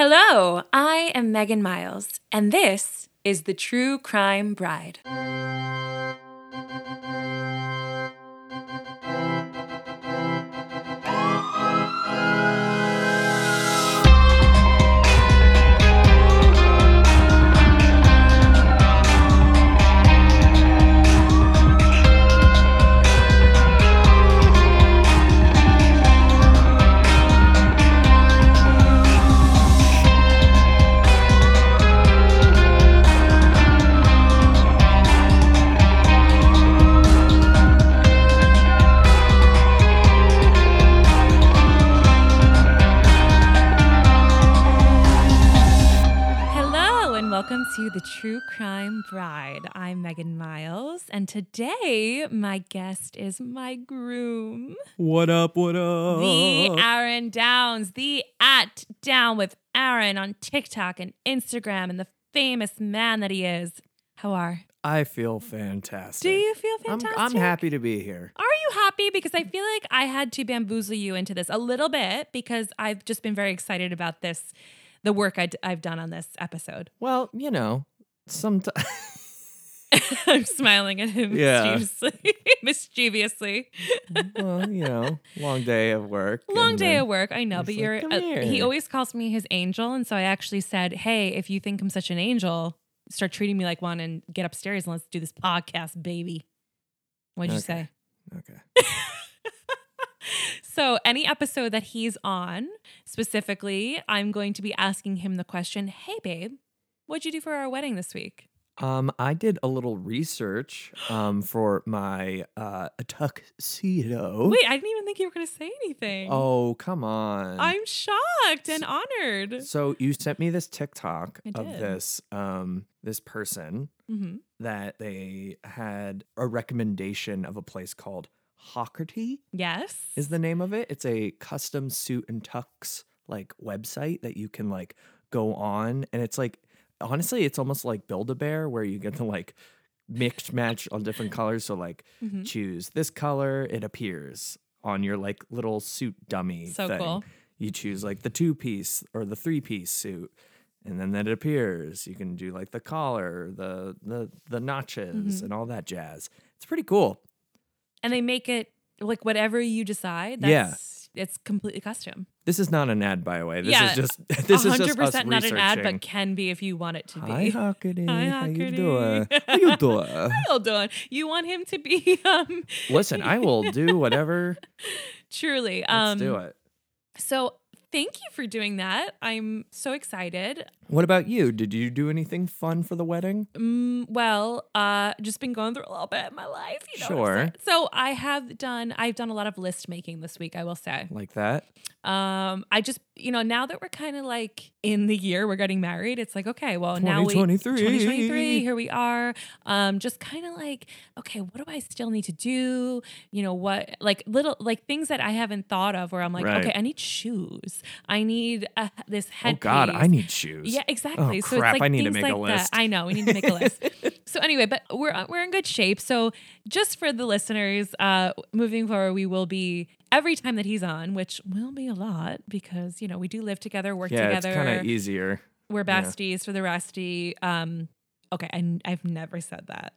Hello, I am Meghan Miles, and this is the True Crime Bride. True Crime Bride. I'm Meghan Miles, and today my guest is my groom, What up? What up? the Aaron Downs, the at Down with Aaron on TikTok and Instagram, and the famous man that he is. How are? I feel fantastic. Do you feel I'm, fantastic? I'm happy to be here. Are you happy? Because I feel like I had to bamboozle you into this a little bit because I've just been very excited about this, the work i d- I've done on this episode. Well, you know, sometimes. I'm smiling at him Yeah. mischievously. mischievously. well, you know, long day of work. Long day of work, I know, but like, you're. Uh, he always calls me his angel, and so I actually said, "Hey, if you think I'm such an angel, start treating me like one, and get upstairs and let's do this podcast, baby." What'd you Okay. say? Okay. So, any episode that he's on, specifically, I'm going to be asking him the question, "Hey, babe, what'd you do for our wedding this week?" Um, I did a little research um for my uh tuxedo. Wait, I didn't even think you were going to say anything. Oh, come on. I'm shocked and honored. so you sent me this TikTok of this um this person hmm that they had a recommendation of a place called Hockerty Yes. is the name of it. It's a custom suit and tux like website that you can like go on and it's like honestly it's almost like build a bear where you get to like mix match on different colors so like Mhm. choose this color it appears on your like little suit dummy So thing. cool. You choose like the two piece or the three piece suit and then that it appears you can do like the collar the the the notches Mhm. and all that jazz it's pretty cool and they make it like whatever you decide. That's, Yeah. It's completely custom. this is not an ad by the way this Yeah, is just this is just us not an ad, but can be if you want it to be. Hi be. Hockerty. Hi, How are you doing? How you doing? Well done. You want him to be um Listen, I will do whatever. truly. Let's um do it. So thank you for doing that. I'm so excited. What about you? Did you do anything fun for the wedding? Mm, well, uh, just been going through a little bit in my life. You know Sure. So I have done. I've done a lot of list making this week. I will say. Like that? Um, I just you know now that we're kind of like in the year we're getting married, it's like okay, well now we 2023. 2023 here we are. Um, just kind of like okay, what do I still need to do? You know what? Like little like things that I haven't thought of where I'm like Right. okay, I need shoes. I need uh, this head. Oh. God, I need shoes. Yeah, exactly. Oh, so crap, it's like I need to make a like that. list. I know we need to make a list. so anyway, but we're we're in good shape. So just for the listeners, uh, moving forward, we will be every time that he's on, which will be a lot because you know we do live together, work Yeah, together. it's kind of easier. We're yeah. besties for the resty. Um, okay, I, I've never said that.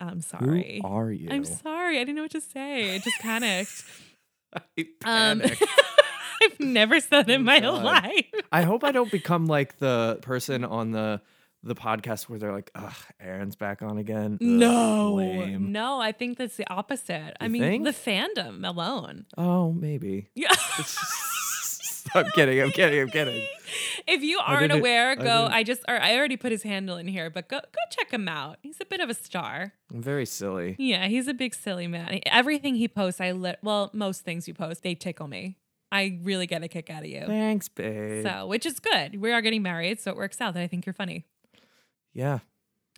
I'm sorry. Who are you? I'm sorry. I didn't know what to say. I just panicked. I Um, panicked. I've never said it in Oh, my God. life. I hope I don't become like the person on the the podcast where they're like, "Ugh, Aaron's back on again." Ugh, No, lame. no, I think that's the opposite. I mean, think? the fandom alone. Oh, maybe. Yeah. I'm kidding. I'm kidding. I'm kidding. if you aren't aware, I go. didn't- I just, or I already put his handle in here, but go, go check him out. He's a bit of a star. I'm very silly. Yeah, he's a big silly man. Everything he posts, I lit. Well, most things you post, they tickle me. I really get a kick out of you. Thanks, babe. So, which is good. We are getting married, so it works out that I think you're funny. Yeah.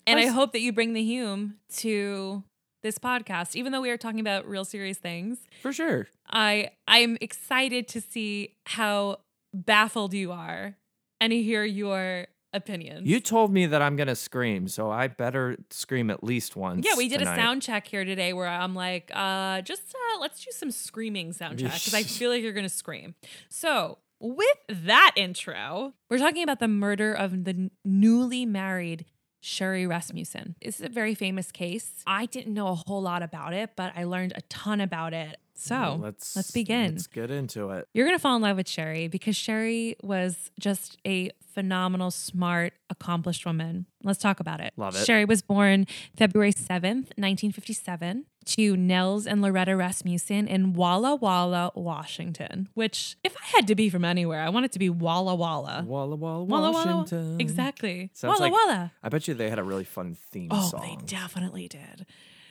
And I hope that you bring the Hume to this podcast, even though we are talking about real serious things. For sure. I I'm excited to see how baffled you are and to hear your opinions. You told me that I'm gonna scream, so I better scream at least once. yeah, we did tonight. a sound check here today where I'm like, uh, just uh, let's do some screaming sound check because I feel like you're gonna scream. So with that intro, we're talking about the murder of the newly married Sherri Rasmussen. This is a very famous case. I didn't know a whole lot about it, but I learned a ton about it. So Well, let's let's begin. Let's get into it. you're going to fall in love with Sherri because Sherri was just a phenomenal, smart, accomplished woman. Let's talk about it. Love it. Sherri was born February 7th, 1957, to Nels and Loretta Rasmussen in Walla Walla, Washington, which, if I had to be from anywhere, I want it to be Walla Walla. Walla Walla, Walla Walla. Washington. Exactly. Sounds Walla like- Walla. I bet you they had a really fun theme Oh, song. they definitely did.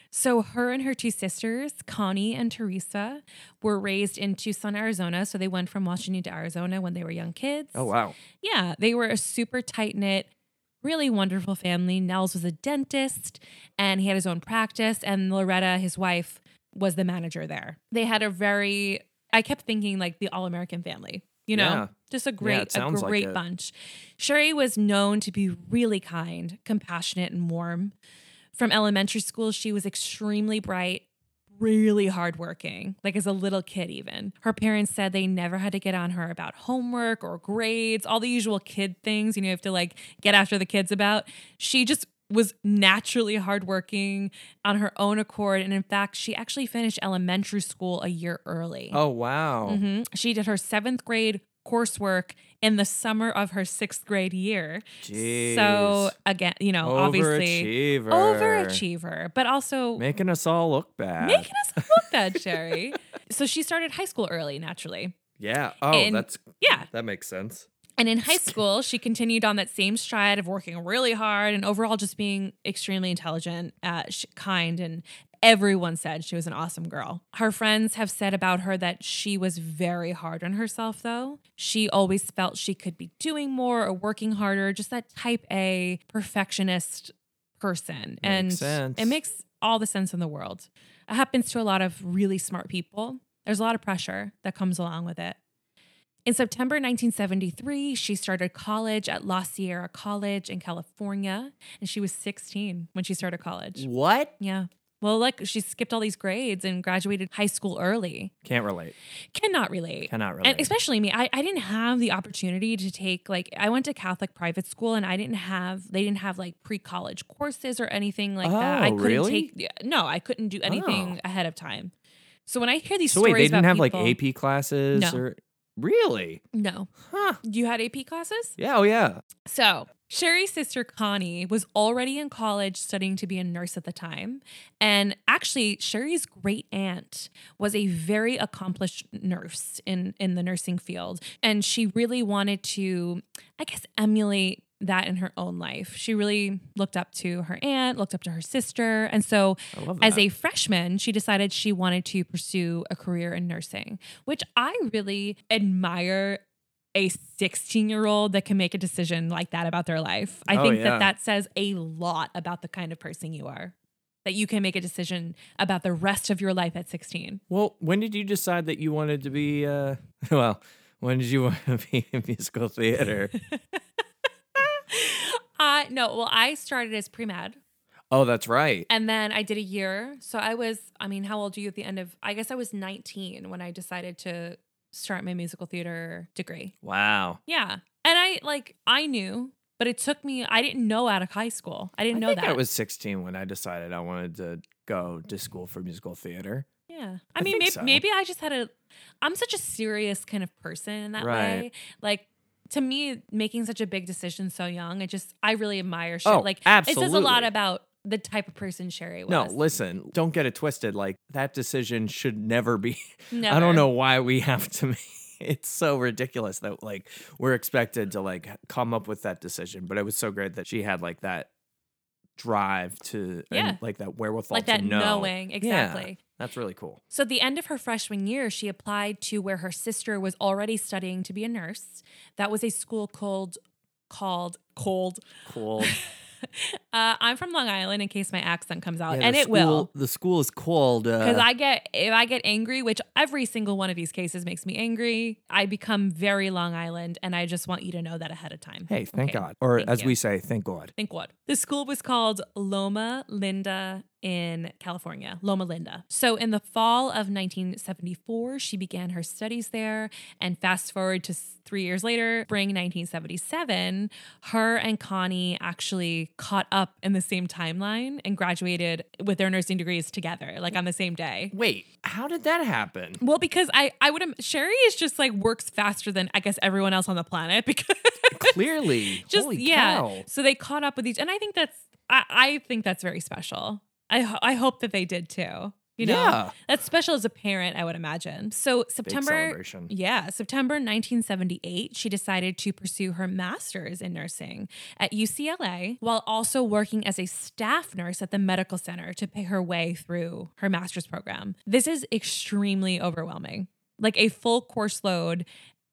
So, her and her two sisters, Connie and Teresa, were raised in Tucson, Arizona. So, they went from Washington to Arizona when they were young kids. Oh wow. Yeah, they were a super tight knit, really wonderful family. Nels was a dentist and he had his own practice, and Loretta, his wife, was the manager there. They had a very, I kept thinking like the all American family, you know, Yeah. just a great, it a sounds like great bunch. Sherri was known to be really kind, compassionate, and warm. From elementary school, she was extremely bright, really hardworking, like as a little kid, even. Her parents said they never had to get on her about homework or grades, all the usual kid things, you know, you have to like get after the kids about. She just was naturally hardworking on her own accord. And in fact, she actually finished elementary school a year early. Oh wow. Mhm. She did her seventh grade coursework in the summer of her sixth grade year. Jeez. So again, you know, obviously Overachiever. overachiever, but also Making us all look bad. making us look bad, Sherri. so she started high school early, naturally. yeah. Oh, And- that's Yeah. that makes sense. And in high school, she continued on that same stride of working really hard and overall just being extremely intelligent, uh, kind, and everyone said she was an awesome girl. Her friends have said about her that she was very hard on herself, though. She always felt she could be doing more or working harder, just that type A perfectionist person. and sense. it makes all the sense in the world. It happens to a lot of really smart people. There's a lot of pressure that comes along with it. In September 1973, she started college at La Sierra College in California, and she was 16 when she started college. What? Yeah. Well, like she skipped all these grades and graduated high school early. Can't relate. Cannot relate. Cannot relate. And especially me, I, I didn't have the opportunity to take like I went to Catholic private school and I didn't have they didn't have like pre college courses or anything like that. I Oh, couldn't really? take no, I couldn't do oh. anything ahead of time. So when I hear these so wait, stories they didn't have like AP classes No. or really? no, Huh. you had AP classes. Yeah. Oh yeah. So Sherri's sister Connie was already in college studying to be a nurse at the time. And actually, Sherri's great aunt was a very accomplished nurse in, in the nursing field. And she really wanted to, I guess, emulate that in her own life. She really looked up to her aunt, looked up to her sister. And so, as a freshman, she decided she wanted to pursue a career in nursing, which I really admire a 16 year old that can make a decision like that about their life. I Oh, think yeah. that that says a lot about the kind of person you are. That you can make a decision about the rest of your life at 16. Well, when did you decide that you wanted to be? uh Well, when did you want to be in musical theater? Uh no, well, I started as pre med oh, that's right. and then I did a year. So I was, I mean, how old are you at the end of? I guess I was 19 when I decided to start my musical theater degree. Wow. Yeah. And I like, I knew, but it took me, I didn't know out of high school. I didn't I know that. I was 16 when I decided I wanted to go to school for musical theater. Yeah. I, I mean, maybe, so. maybe I just had a, I'm such a serious kind of person in that Right. way. Like, to me, making such a big decision so young, it just, I really admire Sherri. Oh, like, absolutely. it says a lot about the type of person Sherri was. No, listen, don't get it twisted. Like that decision should never be. I don't know why we have to make it's so ridiculous that like we're expected to like come up with that decision. But it was so great that she had like that drive to Yeah. and like that wherewithal Like to that know. knowing. Yeah, Exactly. that's really cool. So at the end of her freshman year, she applied to where her sister was already studying to be a nurse. That was a school called called cold. Cool. Uh, I'm from Long Island in case my accent comes out, Yeah, and it will. The school is called uh, Because I get if I get angry, which every single one of these cases makes me angry, I become very Long Island, and I just want you to know that ahead of time. Hey, thank Okay, God. Or thank as you. we say, thank God. Thank God. The school was called Loma Linda in California, Loma Linda. So, in the fall of 1974, she began her studies there. And fast forward to three years later, spring 1977, her and Connie actually caught up in the same timeline and graduated with their nursing degrees together, like on the same day. Wait, how did that happen? Well, because I, I would, Sherri is just like works faster than I guess everyone else on the planet because Clearly. just Holy yeah. cow. So they caught up with each, and I think that's I, I think that's very special. I ho- I hope that they did too. You know, Yeah. that's special as a parent, I would imagine. So September, celebration. yeah, September 1978, she decided to pursue her master's in nursing at UCLA while also working as a staff nurse at the medical center to pay her way through her master's program. This is extremely overwhelming, like a full course load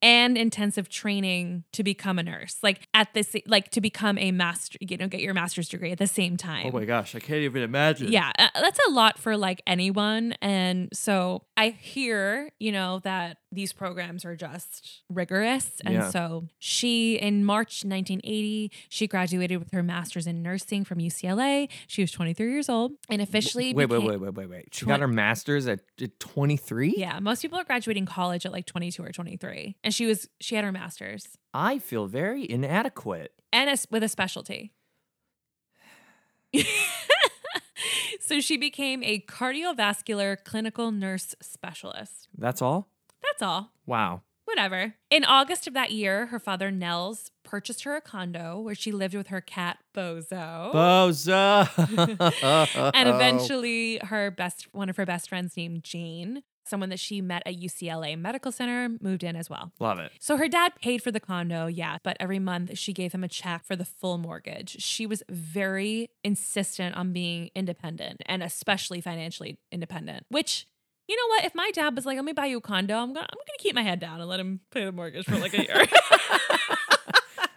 and intensive training to become a nurse like at this like to become a master you know get your master's degree at the same time Oh my gosh, I can't even imagine. yeah, uh, that's a lot for like anyone. And so I hear, you know, that these programs are just rigorous. And Yeah. so she, in March 1980, she graduated with her master's in nursing from UCLA. She was 23 years old and officially. Wait, wait, wait, wait, wait, wait. She got her master's at 23? Yeah, most people are graduating college at like 22 or 23. And she was, she had her master's I feel very inadequate. and a, with a specialty. so she became a cardiovascular clinical nurse specialist. That's all? That's all. Wow. Whatever. In August of that year, her father Nels purchased her a condo where she lived with her cat Bozo. Bozo. and eventually her best one of her best friends named Jane, someone that she met at UCLA Medical Center, moved in as well. Love it. So her dad paid for the condo, yeah, but every month she gave him a check for the full mortgage. She was very insistent on being independent and especially financially independent, which you know what? If my dad was like, "Let me buy you a condo," I'm gonna I'm gonna keep my head down and let him pay the mortgage for like a year.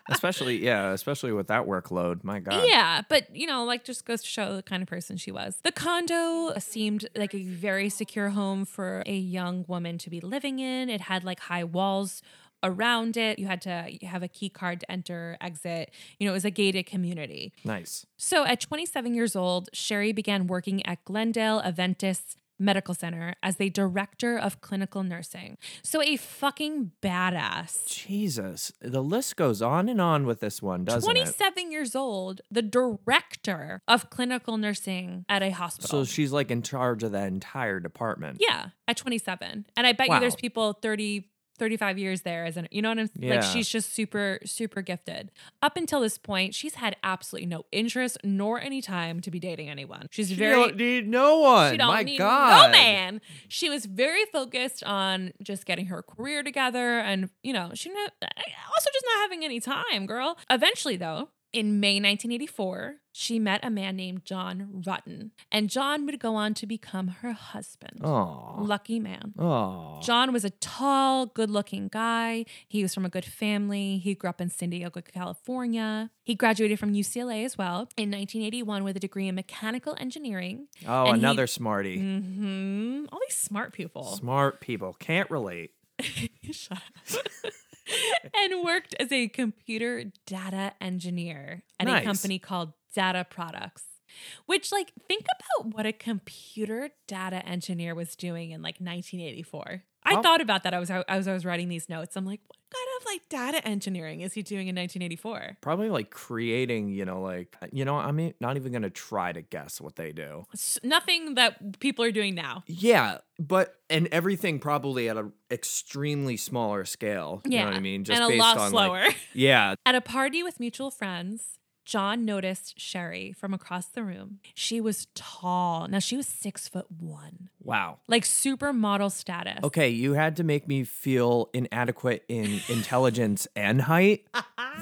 Especially, yeah, especially with that workload. My God. Yeah, but you know, like just goes to show the kind of person she was. The condo seemed like a very secure home for a young woman to be living in. It had like high walls around it. You had to have a key card to enter, exit. You know, it was a gated community. Nice. So at 27 years old, Sherri began working at Glendale Adventist Medical Center as the director of clinical nursing. So a fucking badass. Jesus. The list goes on and on with this one, doesn't it? 27 years old, the director of clinical nursing at a hospital. So she's like in charge of that entire department. yeah, at 27. And I bet you there's people 30 35 years there as an you know what I'm Yeah. like she's just super super gifted. Up until this point, she's had absolutely no interest nor any time to be dating anyone. She's She very don't need no one. She don't My need God. no man. She was very focused on just getting her career together, and you know, she not, eh, also just not having any time, girl. Eventually, though, in May 1984, she met a man named John Ruetten, and John would go on to become her husband. Oh. Lucky man. Oh. John was a tall, good looking guy. He was from a good family. He grew up in San Diego, California. He graduated from UCLA as well in 1981 with a degree in mechanical engineering. Oh, and he- another smarty. hmm All these smart people. Smart people. Can't relate. Shut up. and worked as a computer data engineer at a company called Data Products. Which, like, think about what a computer data engineer was doing in like 1984. I thought about that. I was as I was writing these notes. I'm like, what kind of like data engineering is he doing in 1984? Probably like creating, you know, like, uh, you know, I mean, not even going to try to guess what they do. S- nothing that people are doing now. Yeah, but and everything probably at an extremely smaller scale. You know what I mean? Just and a based lot on, slower. Like, yeah. At a party with mutual friends, John noticed Sherri from across the room. She was tall. Now she was six foot one, Wow. like supermodel status. Okay, you had to make me feel inadequate in intelligence and height.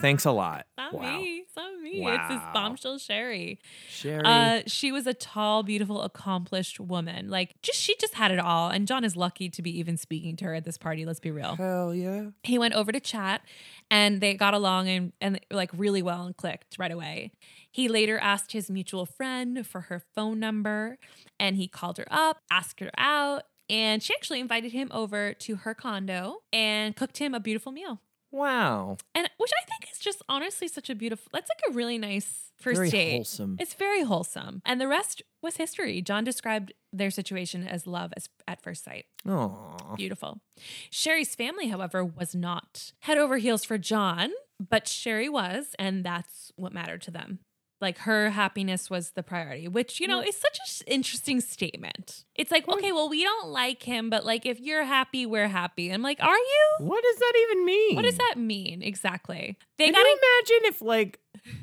Thanks a lot. Not wow. me. It's not me. It's this bombshell Sherri. Sherri. Uh, she was a tall, beautiful, accomplished woman. Like just she just had it all. And John is lucky to be even speaking to her at this party. Let's be real. Hell yeah. he went over to chat and they got along and, and like really well and clicked right away. He later asked his mutual friend for her phone number and he called her up, asked her out, and she actually invited him over to her condo and cooked him a beautiful meal. Wow. And which I think is just honestly such a beautiful that's like a really nice first Very date. wholesome. It's very wholesome. And the rest was history. John described their situation as love as, at first sight. Aw. Beautiful. Sherri's family, however, was not head over heels for John, but Sherri was, and that's what mattered to them. Like her happiness was the priority, which, you know, is such an interesting statement. It's like, okay, well, we don't like him, but like if you're happy, we're happy. I'm like, are you? What does that even mean? What does that mean exactly? They Can got you imagine if like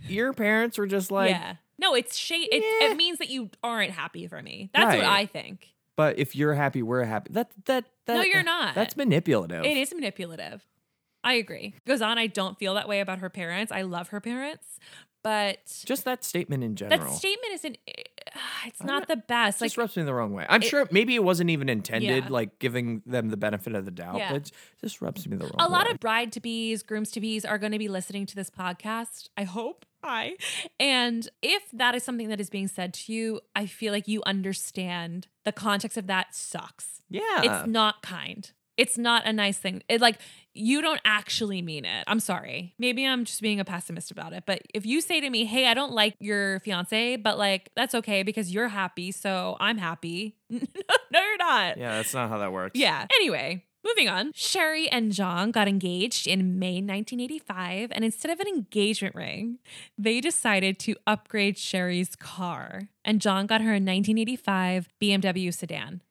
your parents were just like, yeah. No, it's shade. It, Yeah. it means that you aren't happy for me. That's what I think. but if you're happy, we're happy. That that that. No, you're not. That's manipulative. It is manipulative. I agree. Goes on. I don't feel that way about her parents. I love her parents, but Just that statement in general. that statement isn't. Eh, it's not not- the best. just Like rubs me the wrong way. I'm it- sure maybe it wasn't even intended, Yeah. like giving them the benefit of the doubt, Yeah. but it just rubs me the wrong way. a lot way. of bride to bees, grooms to bees are going to be listening to this podcast. I hope. I. And if that is something that is being said to you, I feel like you understand the context of that sucks. yeah. It's not kind. It's not a nice thing. It like you don't actually mean it. I'm sorry. Maybe I'm just being a pessimist about it. But if you say to me, "Hey, I don't like your fiance," but like that's okay because you're happy, so I'm happy. no, you're not. yeah, that's not how that works. Yeah. Anyway, moving on. Sherri and John got engaged in May 1985, and instead of an engagement ring, they decided to upgrade Sherri's car. And John got her a 1985 BMW sedan.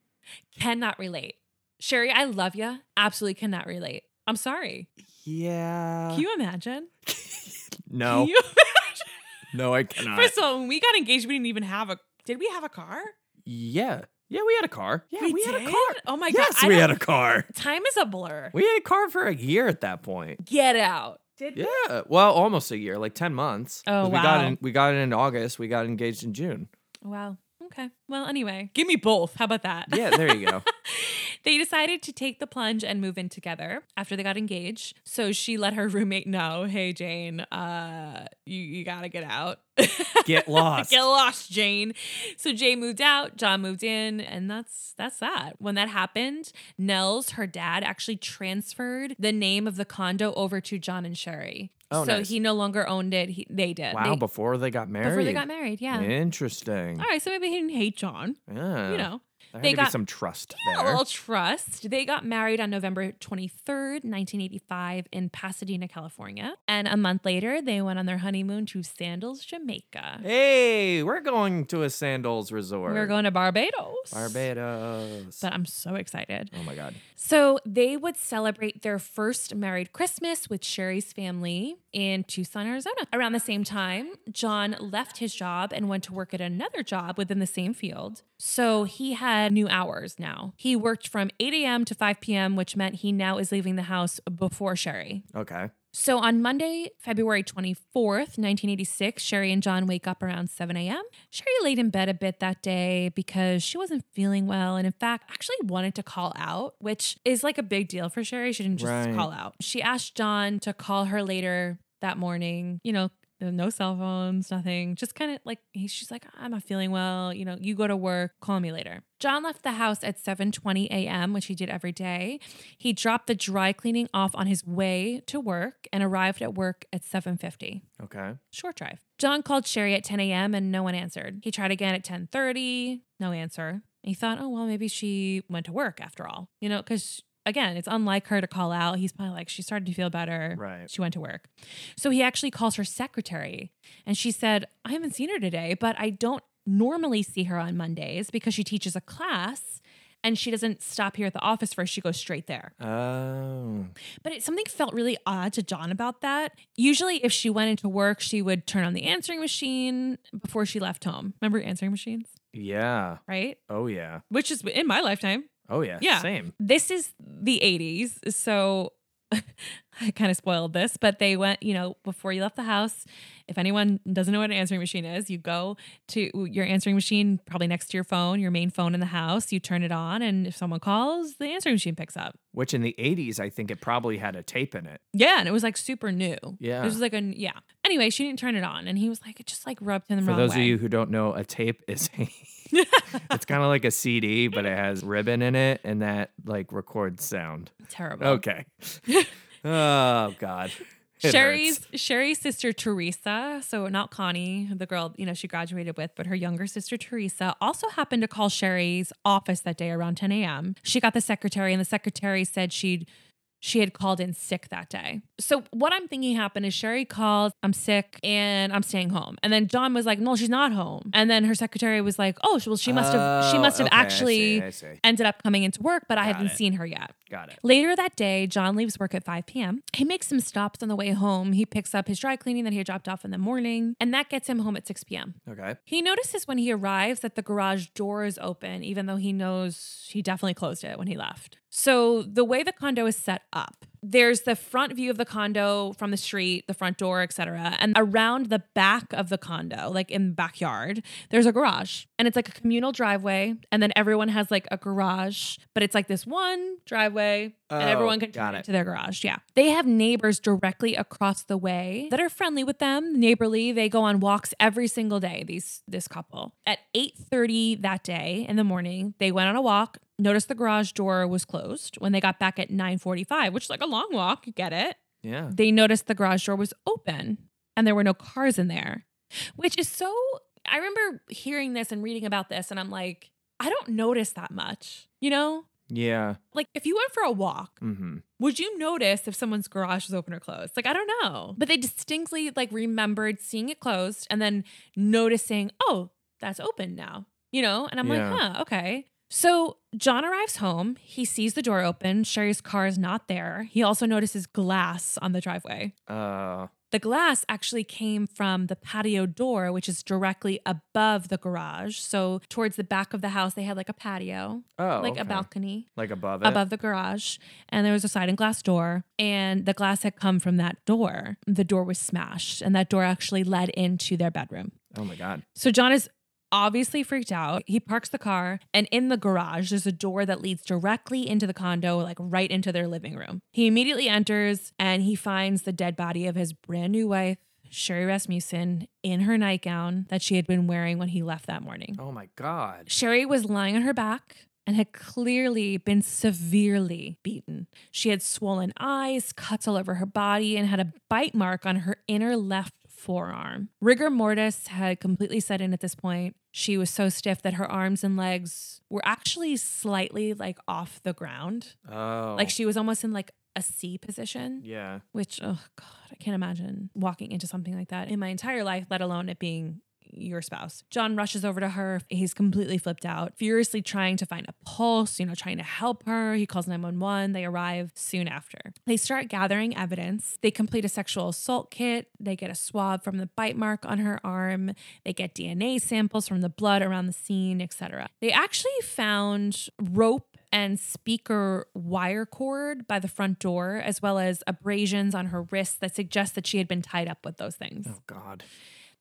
Cannot relate. Sherri, I love you. Absolutely cannot relate. I'm sorry. Yeah. Can you imagine? no. Can you imagine? no, I cannot. First of all, when we got engaged, we didn't even have a. Did we have a car? yeah. Yeah, we had a car. Yeah, we, had a did? car. Oh my yes, god! I we had a car. Time is a blur. We had a car for a year at that point. Get out. Did we? Yeah, well, almost a year, like ten months. Oh, 'Cause We got wow. in. We got it in August. We got engaged in June. Wow. Okay. Well, anyway, give me both. How about that? Yeah, there you go. they decided to take the plunge and move in together after they got engaged. So she let her roommate know, "Hey Jane, uh you you got to get out." Get lost. Get lost, Jane. So Jane moved out, John moved in, and that's that's that. When that happened, Nels, her dad, actually transferred the name of the condo over to John and Sherri. Oh, so nice. he no longer owned it. He, they did. wow, They- before they got married. before they got married. Yeah. Interesting. All right, so maybe he didn't hate John. Yeah. You know, there they had to be got- some trust a there. little trust. They got married on November 23rd, 1985, in Pasadena, California. And a month later, they went on their honeymoon to Sandals, Jamaica. Hey, we're going to a sandals resort. We're going to Barbados. Barbados. But I'm so excited. oh my god. So they would celebrate their first married Christmas with Sherri's family in Tucson, Arizona. Around the same time, John left his job and went to work at another job within the same field. So he had new hours now. He worked from 8 a.m. to 5 p.m., which meant he now is leaving the house before Sherri. Okay. So on Monday, February 24th, 1986, Sherri and John wake up around 7 a.m. Sherri laid in bed a bit that day because she wasn't feeling well and, in fact, actually wanted to call out, which is like a big deal for Sherri. She didn't just Right. call out. She asked John to call her later that morning, you know. No cell phones, nothing. Just kind of like he- she's like, I'm not feeling well. You know, you go to work. Call me later. John left the house at 7:20 a.m., which he did every day. He dropped the dry cleaning off on his way to work and arrived at work at 7:50. Okay. Short drive. John called Sherri at 10 a.m. and no one answered. He tried again at 10:30, no answer. He thought, oh well, maybe she went to work after all. You know, because again, it's unlike her to call out. He's probably like, she started to feel better. Right. She went to work. So he actually calls her secretary and she said, I haven't seen her today, but I don't normally see her on Mondays because she teaches a class and she doesn't stop here at the office first. She goes straight there. Oh. But it, something felt really odd to John about that. Usually, if she went into work, she would turn on the answering machine before she left home. Remember answering machines, Yeah. right? Oh yeah. Which is in my lifetime. Oh yeah. Yeah. Same. This is the 80s. So I kind of spoiled this, but they went, you know, before you left the house, if anyone doesn't know what an answering machine is, you go to your answering machine, probably next to your phone, your main phone in the house, you turn it on, and if someone calls, the answering machine picks up. Which in the 80s, I think it probably had a tape in it. Yeah, and it was like super new. Yeah. It was like a yeah. Anyway, she didn't turn it on, and he was like, it just like rubbed him the For wrong those of you who don't know, a tape is a it's kind of like a CD, but it has ribbon in it and that like records sound. Terrible. Okay. Oh God. It Sherri's hurts. Sherri's sister Teresa, so not Connie, the girl you know she graduated with, but her younger sister Teresa also happened to call Sherri's office that day around 10 a.m. She got the secretary, and the secretary said she'd she had called in sick that day. So what I'm thinking happened is Sherri called, I'm sick and I'm staying home. And then John was like, no, she's not home. And then her secretary was like, oh, well, she must have she Oh, must have oh, okay, I actually see, I see. ended up coming into work, but I Got hadn't it. seen her yet. Got it. Later that day, John leaves work at 5 p.m. He makes some stops on the way home. He picks up his dry cleaning that he had dropped off in the morning, and that gets him home at 6 p.m. Okay. He notices when he arrives that the garage door is open, even though he knows he definitely closed it when he left. So, the way the condo is set up, there's the front view of the condo from the street, the front door, etc. And around the back of the condo, like in the backyard, there's a garage. And it's like a communal driveway. And then everyone has like a garage, but it's like this one driveway and Oh, everyone can turn it. into their garage. Yeah. They have neighbors directly across the way that are friendly with them, neighborly. They go on walks every single day, these this couple. At 8:30 that day in the morning, they went on a walk, noticed the garage door was closed. When they got back at 9:45, which is like a long walk, you get it. Yeah. They noticed the garage door was open and there were no cars in there, which is so I remember hearing this and reading about this and I'm like, I don't notice that much. You know? Yeah. Like if you went for a walk Mm-hmm. would you notice if someone's garage was open or closed? Like I don't know, but they distinctly like remembered seeing it closed and then noticing, oh, that's open now. You know, and I'm Yeah. like, huh, okay. So John arrives home. He sees the door open. Sherri's car is not there. He also notices glass on the driveway. Uh. The glass actually came from the patio door, which is directly above the garage. So towards the back of the house, they had like a patio, Oh. like okay. a balcony Like above it. above the garage and there was a sliding glass door and the glass had come from that door the door was smashed and that door actually led into their bedroom Oh my God. so john is obviously freaked out he parks the car and in the garage there's a door that leads directly into the condo like right into their living room he immediately enters and he finds the dead body of his brand new wife Sherri Rasmussen in her nightgown that she had been wearing when he left that morning. Oh my God. Sherri was lying on her back and had clearly been severely beaten. She had swollen eyes, cuts all over her body, and had a bite mark on her inner left forearm. Rigor mortis had completely set in at this point. She was so stiff that her arms and legs were actually slightly like off the ground. Oh. Like she was almost in like a C position Yeah. which oh god i can't imagine walking into something like that in my entire life let alone it being your spouse. John rushes over to her. He's completely flipped out furiously trying to find a pulse you know trying to help her. He calls 911 they arrive soon after. They start gathering evidence. They complete a sexual assault kit. They get a swab from the bite mark on her arm. They get dna samples from the blood around the scene etc they actually found rope and speaker wire cord by the front door, as well as abrasions on her wrists that suggest that she had been tied up with those things. Oh God.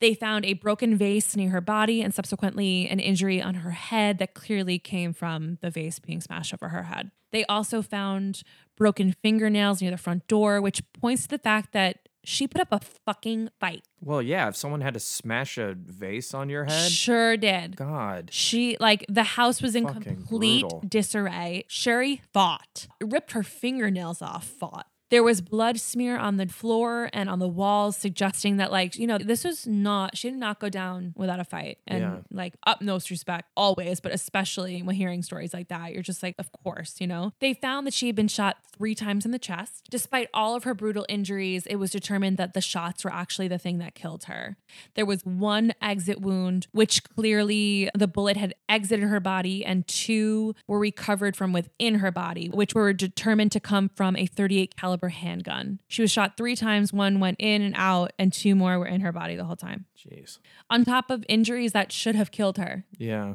They found a broken vase near her body and subsequently an injury on her head that clearly came from the vase being smashed over her head. They also found broken fingernails near the front door, which points to the fact that she put up a fucking fight. Well, yeah. If someone had to smash a vase on your head, Sure did. God. She like the house was in Fucking complete brutal. disarray. Sherri fought, ripped her fingernails off, fought. There was blood smear on the floor and on the walls, suggesting that, like, you know, this was not, she did not go down without a fight. And, Yeah. like, utmost respect always, but especially when hearing stories like that, you're just like, of course, you know? They found that she had been shot three times in the chest. Despite all of her brutal injuries, it was determined that the shots were actually the thing that killed her. There was one exit wound, which clearly the bullet had exited her body, and two were recovered from within her body, which were determined to come from a 38 caliber handgun. She was shot three times. One went in and out, and two more were in her body the whole time. Jeez. On top of injuries that should have killed her Yeah.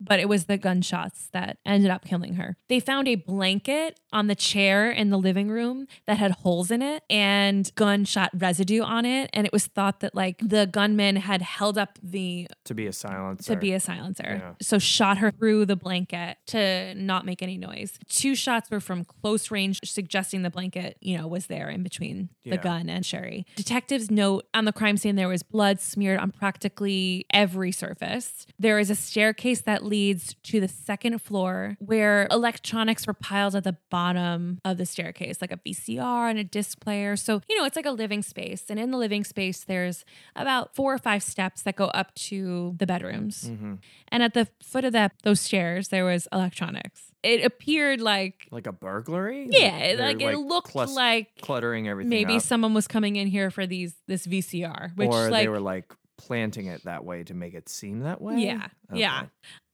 But it was the gunshots that ended up killing her. They found a blanket on the chair in the living room that had holes in it and gunshot residue on it. And it was thought that like the gunman had held up the To be a silencer. to be a silencer. Yeah. So shot her through the blanket to not make any noise. Two shots were from close range, suggesting the blanket, you know, was there in between the gun and Sherri. Detectives note on the crime scene there was blood smeared on practically every surface. There is a staircase that leads to the second floor where electronics were piled at the bottom of the staircase, like a VCR and a disc player. So, you know, it's like a living space. And in the living space, there's about four or five steps that go up to the bedrooms. Mm-hmm. And at the foot of that those stairs, there was electronics. It appeared like Like a burglary? yeah, it- They're, like, it looked clus- like cluttering everything maybe up. someone was coming in here for these this VCR, which or like they were like planting it that way to make it seem that way. Yeah, yeah.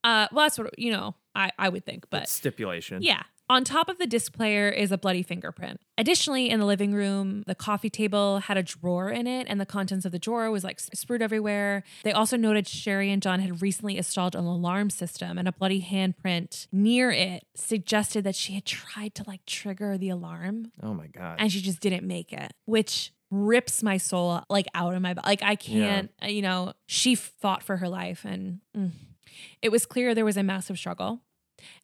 Uh well that's what you know, I I would think, but That's stipulation. yeah. On top of the disc player is a bloody fingerprint. Additionally, in the living room, the coffee table had a drawer in it, and the contents of the drawer was like sprued everywhere. They also noted Sherri and John had recently installed an alarm system, and a bloody handprint near it suggested that she had tried to like trigger the alarm Oh my god. and she just didn't make it, which rips my soul like out of my body. Like I can't, uh, you know, she fought for her life and mm. It was clear there was a massive struggle.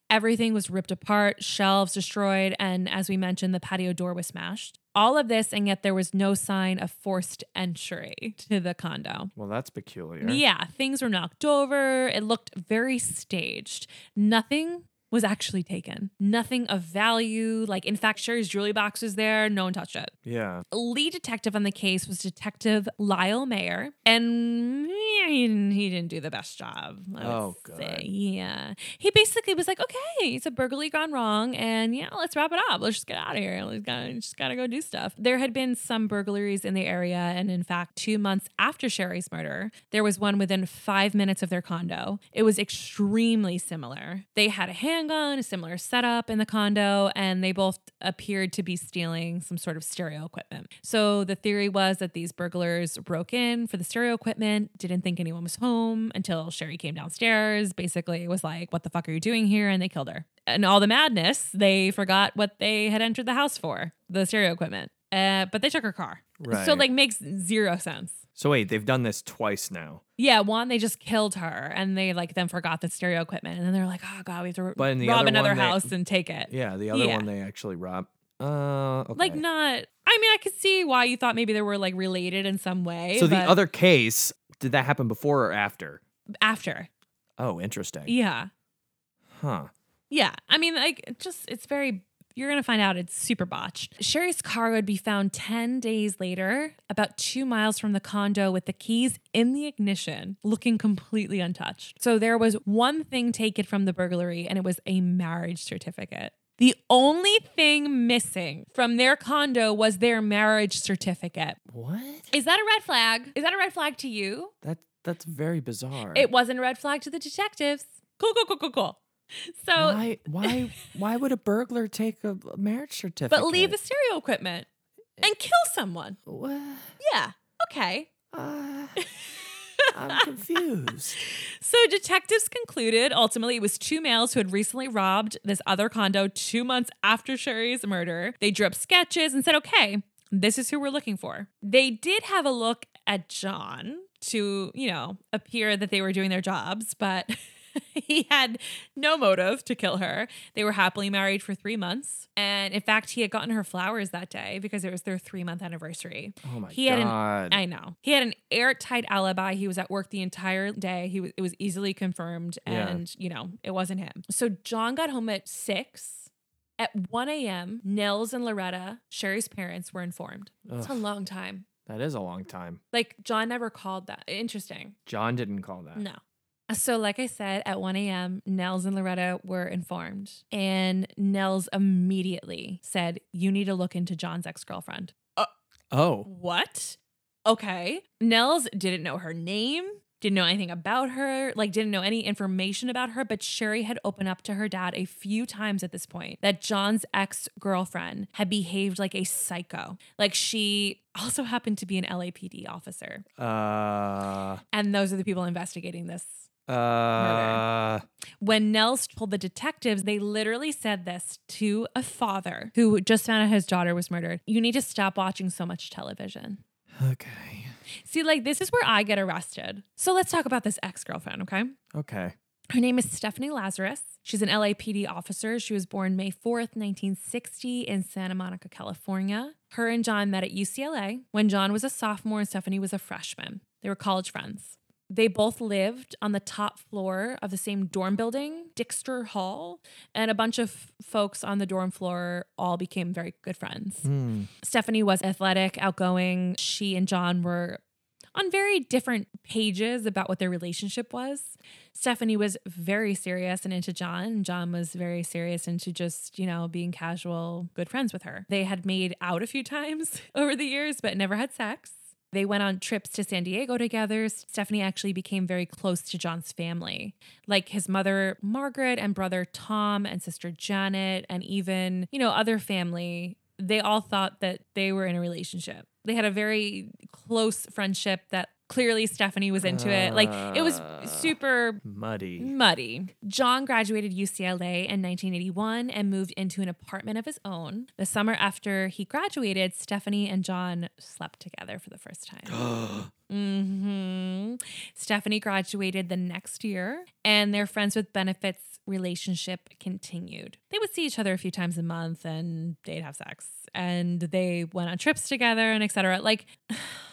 Everything was ripped apart, shelves destroyed, and as we mentioned, the patio door was smashed. All of this, and yet there was no sign of forced entry to the condo. well, that's peculiar. Yeah, things were knocked over. It looked very staged. Nothing was actually taken. Nothing of value. Like, in fact, Sherri's jewelry box was there. No one touched it. Yeah. Lead detective on the case was Detective Lyle Mayer, and he didn't, he didn't do the best job. Oh, say. Yeah. He basically was like, okay, it's a burglary gone wrong, and yeah, let's wrap it up. Let's just get out of here. Let's gotta, just gotta go do stuff. There had been some burglaries in the area, and in fact, two months after Sherri's murder, there was one within five minutes of their condo. It was extremely similar. They had a handgun, a similar setup in the condo, and they both appeared to be stealing some sort of stereo equipment. So the theory was that these burglars broke in for the stereo equipment, didn't think anyone was home until Sherri came downstairs. Basically, was like, What the fuck are you doing here? And they killed her. And all the madness, they forgot what they had entered the house for the stereo equipment. Uh, but they took her car. So, like, makes zero sense. So wait, they've done this twice now. Yeah, one, they just killed her and they like then forgot the stereo equipment. And then they're like, oh God, we have to But in the rob other another one, they- house and take it. Yeah, the other Yeah. one they actually robbed. Uh, okay. Like, not, I mean, I could see why you thought maybe they were like related in some way. so the other case, did that happen before or after? after. Oh, interesting. Yeah. Huh. Yeah. I mean, like, just, it's very, you're going to find out it's super botched. Sherri's car would be found 10 days later, about two miles from the condo with the keys in the ignition, looking completely untouched. So there was one thing taken from the burglary, and it was a marriage certificate. The only thing missing from their condo was their marriage certificate. What? Is that a red flag? Is that a red flag to you? That that's very bizarre. It wasn't a red flag to the detectives. Cool, cool, cool, cool, cool. So, why why why would a burglar take a marriage certificate? but leave the stereo equipment and kill someone. What? Yeah. Okay. Uh, I'm confused. So detectives concluded ultimately it was two males who had recently robbed this other condo two months after Sherri's murder. They drew up sketches and said, okay, this is who we're looking for. They did have a look at John to, you know, appear that they were doing their jobs, but he had no motive to kill her. They were happily married for three months. And in fact, he had gotten her flowers that day because it was their three month anniversary. Oh my He had an god. I know. He had an airtight alibi. He was at work the entire day. He was it was easily confirmed Yeah. and, you know, it wasn't him. So John got home at 6 at 1 a.m. Nels and Loretta, Sherri's parents, were informed. It's a long time. that is a long time. Like John never called that. Interesting. John didn't call that. No. So, like I said, at 1 a.m., Nels and Loretta were informed, and Nels immediately said, You need to look into John's ex girlfriend. Oh. What? Okay. Nels didn't know her name, didn't know anything about her, like didn't know any information about her, but Sherri had opened up to her dad a few times at this point that John's ex-girlfriend had behaved like a psycho. Like she also happened to be an LAPD officer. Uh And those are the people investigating this. Uh When Nels told the detectives, they literally said this to a father who just found out his daughter was murdered. You need to stop watching so much television. okay. See, like, this is where I get arrested. So let's talk about this ex girlfriend, okay? Okay. Her name is Stephanie Lazarus. She's an LAPD officer. She was born May 4th, 1960, in Santa Monica, California. Her and John met at UCLA when John was a sophomore and Stephanie was a freshman. They were college friends. They both lived on the top floor of the same dorm building, Dykstra Hall, and a bunch of folks on the dorm floor all became very good friends. Hmm. Stephanie was athletic, outgoing. She and John were on very different pages about what their relationship was. Stephanie was very serious and into John, and John was very serious into just, you know, being casual, good friends with her. They had made out a few times over the years, but never had sex. They went on trips to San Diego together. Stephanie actually became very close to John's family, like his mother, Margaret, and brother Tom, and sister Janet, and even, you know, other family. They all thought that they were in a relationship. They had a very close friendship that clearly Stephanie was into it. Like it was super Muddy. muddy. John graduated UCLA in 1981 and moved into an apartment of his own. The summer after he graduated, Stephanie and John slept together for the first time. hmm Stephanie graduated the next year, and their friends with benefits relationship continued. They would see each other a few times a month, and they'd have sex, and they went on trips together, and etc. Like,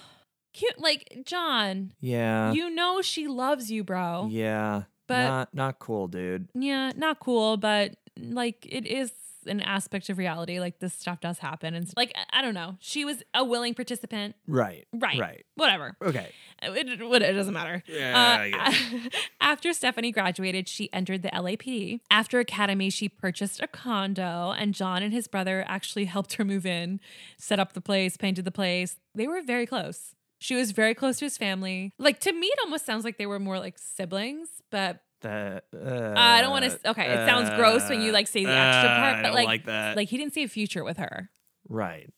cute. Like John, yeah. you know she loves you, bro. yeah. but- not not cool, dude. Yeah, not cool, but like it is an aspect of reality. Like this stuff does happen, and like I- I don't know. She was a willing participant. Right. Right. Right. Whatever. Okay. It, it, it doesn't matter. Yeah, Uh, after Stephanie graduated, she entered the LAPD. After academy, she purchased a condo, and John and his brother actually helped her move in, set up the place, painted the place. They were very close. She was very close to his family. Like to me, it almost sounds like they were more like siblings, but That uh, uh, I don't want to. Okay, it sounds gross when you like say the extra uh, part, I but don't like, like that. like he didn't see a future with her, right.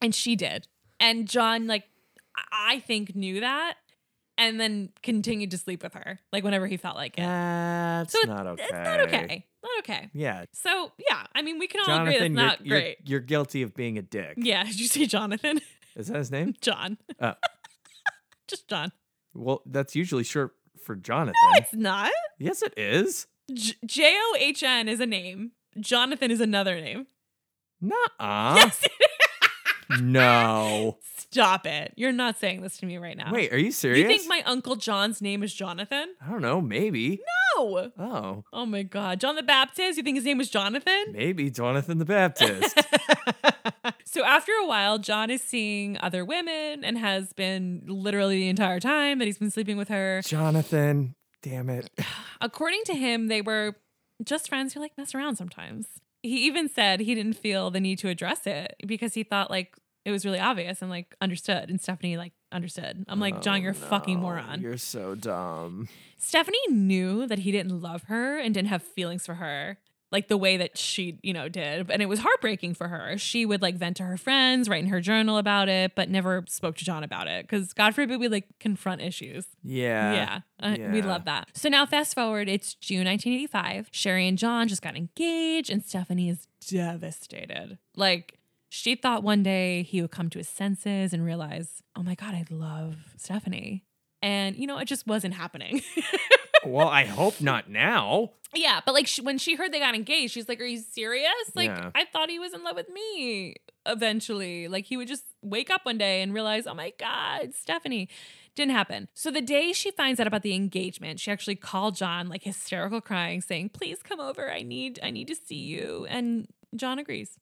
and she did. And John, like, I think knew that, and then continued to sleep with her, like whenever he felt like it. That's so not okay. it's not okay. Not okay. Yeah. So yeah, I mean, we can all agree that's not you're, great. You're, you're guilty of being a dick. yeah, did you see Jonathan? Is that his name? John. Oh. Just John. Well, that's usually short for Jonathan. No, It's not. yes, it is. J O H N is a name. Jonathan is another name. Nuh-uh. Yes. It is. No. Stop it. You're not saying this to me right now. Wait, are you serious? You think my uncle John's name is Jonathan? I don't know. Maybe. No. Oh, Oh my God. John the Baptist? You think his name was Jonathan? maybe Jonathan the Baptist. so after a while, John is seeing other women and has been literally the entire time that he's been sleeping with her. Jonathan. Damn it. According to him, they were just friends who like mess around sometimes. He even said he didn't feel the need to address it because he thought like it was really obvious and like understood. And Stephanie like understood. I'm like, John, you're a fucking No, moron. You're so dumb. Stephanie knew that he didn't love her and didn't have feelings for her like the way that she, you know, did. And it was heartbreaking for her. She would like vent to her friends, write in her journal about it, but never spoke to John about it because God forbid we like confront issues. Yeah. yeah, uh, we love that. So now fast forward, it's June 1985. Sherri and John just got engaged and Stephanie is devastated. Like, she thought one day he would come to his senses and realize, oh my God, I love Stephanie. And, you know, it just wasn't happening. Well, I hope not now. Yeah, but like she, when she heard they got engaged, she's like, "Are you serious? Like Yeah. I thought he was in love with me." Eventually, like he would just wake up one day and realize, "Oh my god, Stephanie." Didn't happen. So the day she finds out about the engagement, she actually called John like hysterical crying saying, "Please come over. I need I need to see you." And John agrees.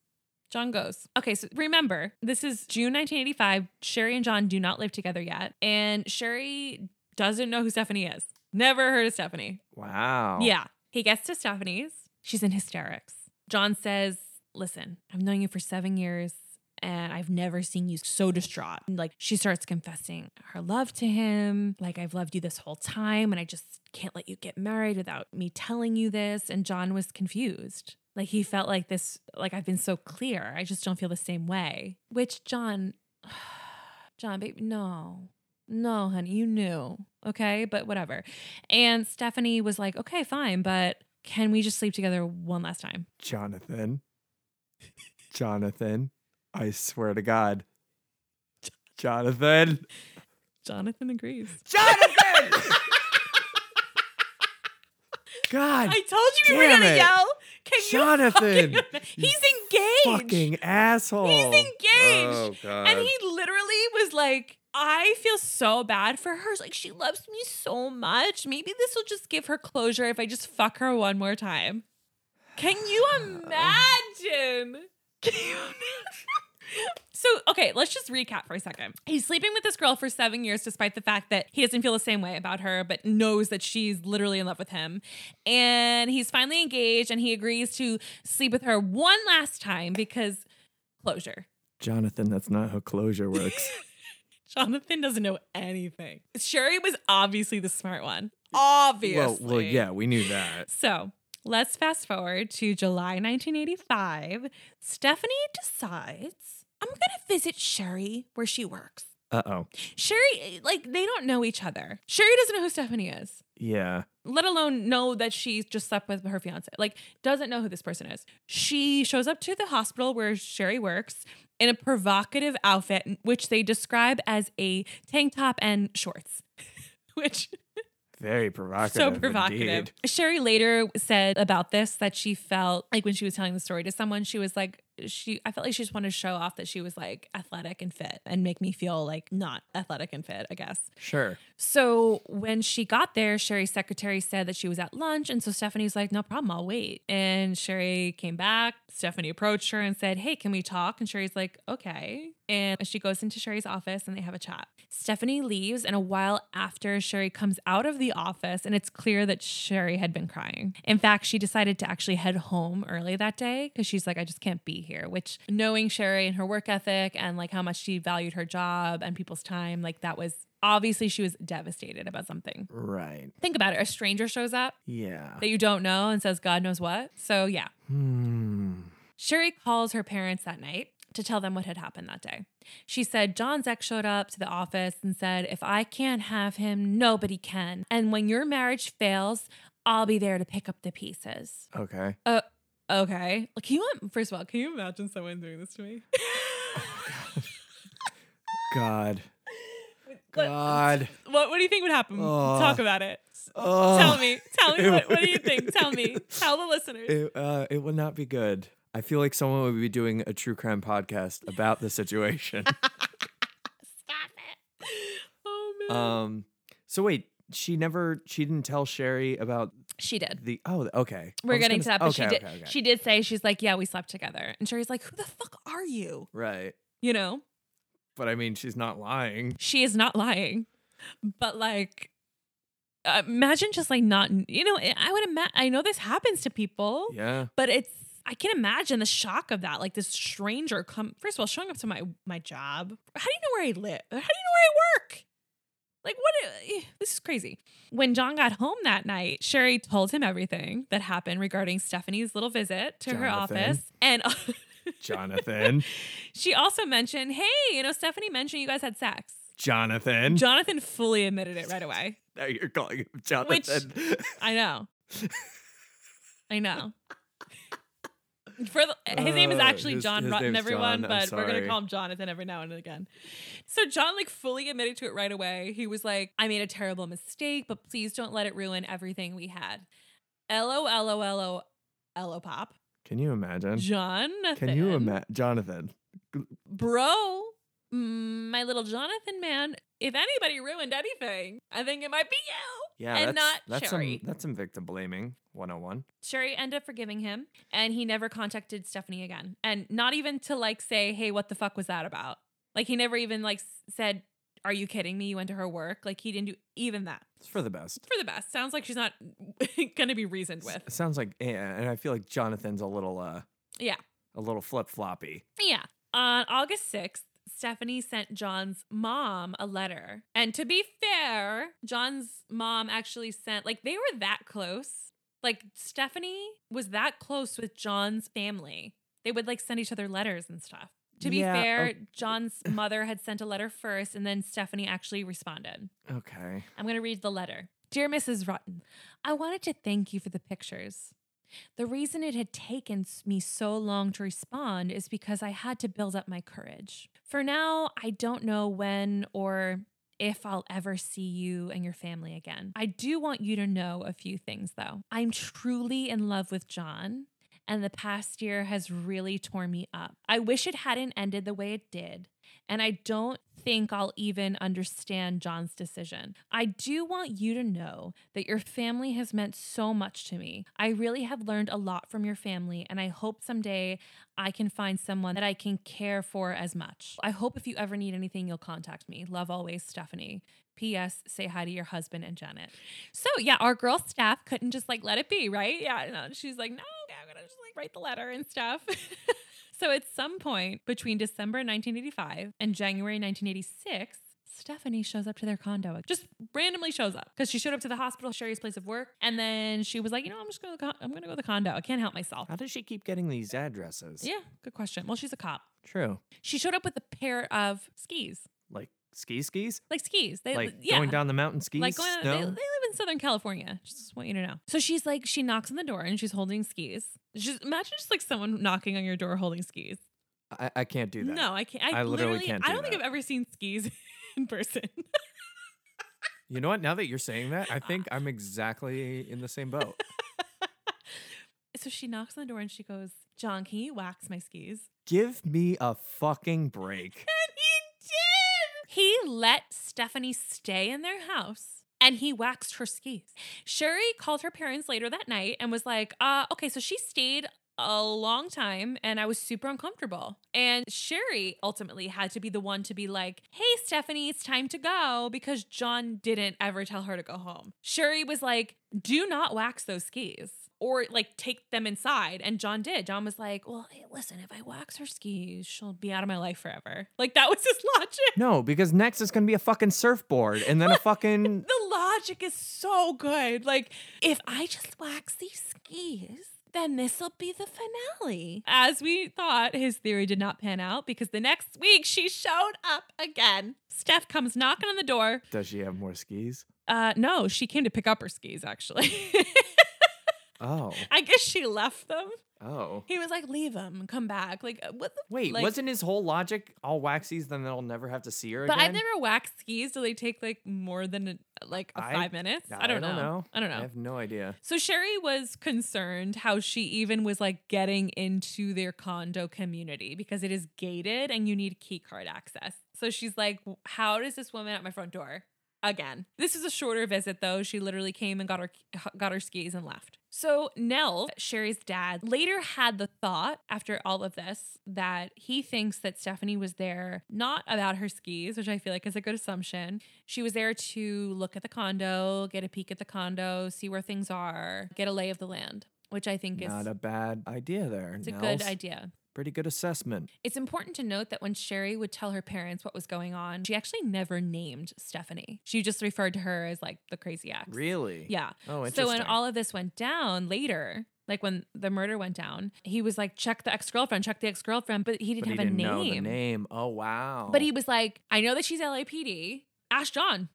John goes. Okay, so remember, this is June 1985. Sherri and John do not live together yet, and Sherri doesn't know who Stephanie is. Never heard of Stephanie. Wow. Yeah. He gets to Stephanie's. She's in hysterics. John says, Listen, I've known you for seven years and I've never seen you so distraught. And, like, she starts confessing her love to him. Like, I've loved you this whole time and I just can't let you get married without me telling you this. And John was confused. Like, he felt like this, like, I've been so clear. I just don't feel the same way. Which, John, John, baby, no. No, honey, you knew. Okay, but whatever. And Stephanie was like, okay, fine, but can we just sleep together one last time? Jonathan. Jonathan. I swear to God. Jonathan. Jonathan agrees. Jonathan! God. I told you we were gonna yell. Can Jonathan, you fucking- He's engaged. Fucking asshole. He's engaged. Oh, God. And he literally was like, I feel so bad for her. Like she loves me so much. Maybe this will just give her closure if I just fuck her one more time. Can you imagine? Can you imagine? So, okay, let's just recap for a second. He's sleeping with this girl for seven years, despite the fact that he doesn't feel the same way about her, but knows that she's literally in love with him. And he's finally engaged and he agrees to sleep with her one last time because closure. Jonathan, that's not how closure works. Jonathan doesn't know anything. Sherri was obviously the smart one. Obviously. well, well, yeah, we knew that. So let's fast forward to July 1985. Stephanie decides, I'm going to visit Sherri where she works. Uh oh. Sherri, like, they don't know each other. Sherri doesn't know who Stephanie is, Yeah. let alone know that she's just slept with her fiance. Like, doesn't know who this person is. She shows up to the hospital where Sherri works in a provocative outfit, which they describe as a tank top and shorts, which Very provocative. so provocative. indeed. Sherri later said about this that she felt like when she was telling the story to someone, she was like, she I felt like she just wanted to show off that she was like athletic and fit and make me feel like not athletic and fit, I guess. Sure. So when she got there, Sherri's secretary said that she was at lunch. And so Stephanie's like, no problem, I'll wait. And Sherri came back. Stephanie approached her and said, hey, can we talk? And Sherri's like, okay. And she goes into Sherri's office and they have a chat. Stephanie leaves. And a while after, Sherri comes out of the office and it's clear that Sherri had been crying. In fact, she decided to actually head home early that day because she's like, I just can't be here. Which, knowing Sherri and her work ethic and like how much she valued her job and people's time, like that was obviously she was devastated about something. Right. Think about it. A stranger shows up Yeah. that you don't know and says God knows what. So, yeah. Hmm. Sherri calls her parents that night to tell them what had happened that day. She said John's ex showed up to the office and said, If I can't have him, nobody can. And when your marriage fails, I'll be there to pick up the pieces. Okay. Uh, okay. Can you, first of all, can you imagine someone doing this to me? God. What- God. What, what do you think would happen? Oh. Talk about it. Oh. Tell me. Tell me. What, what do you think? Tell me. Tell the listeners. It, uh, it would not be good. I feel like someone would be doing a true crime podcast about the situation. Stop it. Oh, man. um. So wait, she never. She didn't tell Sherry about she did. the. Oh, okay. We're getting to that, but she did. okay, okay. She did say she's like, yeah, we slept together, and Sherri's like, who the fuck are you? Right. You know, But I mean, she's not lying. she is not lying, but like, uh, imagine just like not. You know, I would imagine. I know this happens to people, Yeah. but it's. I can imagine the shock of that. Like this stranger come first of all showing up to my my job. How do you know where I live? How do you know where I work? Like what? Eh, this is crazy. When John got home that night, Sherri told him everything that happened regarding Stephanie's little visit to her office, and Jonathan. she also mentioned, "Hey, you know, Stephanie mentioned you guys had sex." Jonathan. Jonathan fully admitted it right away. now you're calling him Jonathan. I know. I know. For the, his name is Uh, actually his- John his name's everyone, John, but we're gonna call him Jonathan every now and again. So John like fully admitted to it right away. He was like, "I made a terrible mistake, but please don't let it ruin everything we had." L O L O L O L O pop. Can you imagine? Jonathan. Can you imagine? Jonathan. bro? My little Jonathan man. If anybody ruined anything, I think it might be you. Yeah, and that's, not that's Sherri. some that's some victim blaming 101. Sherri ended up forgiving him and he never contacted Stephanie again. And not even to like say, hey, what the fuck was that about? Like he never even like said, are you kidding me? You went to her work. Like he didn't do even that. It's for the best. For the best. Sounds like she's not gonna be reasoned with. It sounds like and I feel like Jonathan's a little uh Yeah. a little flip floppy. Yeah. On August 6th, Stephanie sent John's mom a letter. And to be fair, John's mom actually sent, like, they were that close. Like, Stephanie was that close with John's family. They would, like, send each other letters and stuff. To be Yeah, fair, o- John's mother had sent a letter first, and then Stephanie actually responded. Okay. I'm going to read the letter. Dear Mrs. Ruetten, I wanted to thank you for the pictures. The reason it had taken me so long to respond is because I had to build up my courage. For now, I don't know when or if I'll ever see you and your family again. I do want you to know a few things, though. I'm truly in love with John, and the past year has really torn me up. I wish it hadn't ended the way it did, and I don't think I'll even understand John's decision. I do want you to know that your family has meant so much to me. I really have learned a lot from your family, and I hope someday I can find someone that I can care for as much. I hope if you ever need anything, you'll contact me. Love always, Stephanie. P.S. Say hi to your husband and Janet. So yeah, our girl Steph couldn't just like let it be, right? Yeah, no, she's like, no, okay, I'm gonna just like write the letter and stuff. so at some point between December 1985 and January 1986. Stephanie shows up to their condo, just randomly shows up because she showed up to the hospital, Sherri's place of work, and then she was like, you know, I'm just gonna, go, I'm gonna go to the condo. I can't help myself. How does she keep getting these addresses? Yeah, good question. Well, she's a cop. True. She showed up with a pair of skis, Like ski skis? like skis. They, Like yeah. going down the mountain skis? like going, they, they live in Southern California. Just want you to know. So she's like, she knocks on the door and she's holding skis. She's imagine just like someone knocking on your door holding skis. I, I can't do that. No, I can't. I, I literally can't I do don't think. I've ever seen skis in person. You know what? Now that you're saying that, I think I'm exactly in the same boat. so she knocks on the door and she goes, John, can you wax my skis? Give me a fucking break. He let Stephanie stay in their house and he waxed her skis. Sherri called her parents later that night and was like, uh, okay, so she stayed a long time and I was super uncomfortable. And Sherri ultimately had to be the one to be like, hey, Stephanie, it's time to go because John didn't ever tell her to go home. Sherri was like, do not wax those skis or like take them inside. And John did. John was like, well, hey, listen, if I wax her skis, she'll be out of my life forever. Like that was his logic. No, because next is gonna be a fucking surfboard and then a fucking The logic is so good. Like, if I just wax these skis, then this'll be the finale. As we thought, his theory did not pan out because the next week she showed up again. Steph comes knocking on the door. Does she have more skis? Uh, no, she came to pick up her skis, actually. Oh. I guess she left them. Oh. He was like, leave them, come back. Like, uh, what the Wait, like- wasn't his whole logic all waxies, then they'll never have to see her But again? I've never waxed skis. Do they take like more than a, like a I- five minutes? I don't, know. I don't know. I have no idea. So Sherri was concerned how she even was like getting into their condo community because it is gated and you need key card access. So she's like, "How does this woman at my front door?" Again, this is a shorter visit though. She literally came and got her got her skis and left. So Nels, Sherri's dad, later had the thought after all of this that he thinks that Stephanie was there not about her skis, which I feel like is a good assumption. She was there to look at the condo, get a peek at the condo, see where things are, get a lay of the land, which I think is Not a bad idea there. it's a good idea. Pretty good assessment. It's important to note that when Sherri would tell her parents what was going on, she actually never named Stephanie. She just referred to her as like the crazy ex. Really? Yeah. Oh, interesting. So when all of this went down later, like when the murder went down, he was like, check the ex girlfriend, check the ex girlfriend, but he didn't but he have didn't a name. name. Oh wow. But he was like, I know that she's LAPD. Ask John.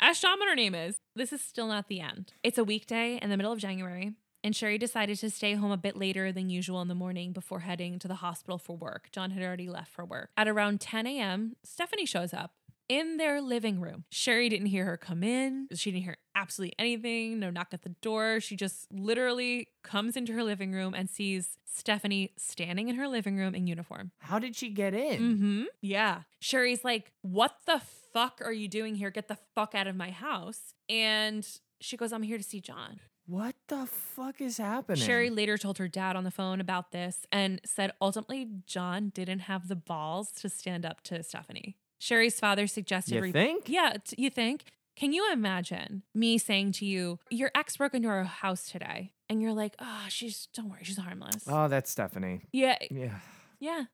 Ask John what her name is. This is still not the end. It's a weekday in the middle of January, and Sherri decided to stay home a bit later than usual in the morning before heading to the hospital for work. John had already left for work. At around 10 a.m., Stephanie shows up in their living room. Sherri didn't hear her come in. She didn't hear absolutely anything, no knock at the door. She just literally comes into her living room and sees Stephanie standing in her living room in uniform. How did she get in? Mm-hmm. Yeah. Sherri's like, What the fuck are you doing here? Get the fuck out of my house. And she goes, I'm here to see John. What the fuck is happening? Sherri later told her dad on the phone about this and said ultimately John didn't have the balls to stand up to Stephanie. Sherri's father suggested You think? Yeah, t- you think? Can you imagine me saying to you, your ex broke into our house today, and you're like, oh, she's don't worry, she's harmless. Oh, that's Stephanie. yeah, Yeah. yeah, Again?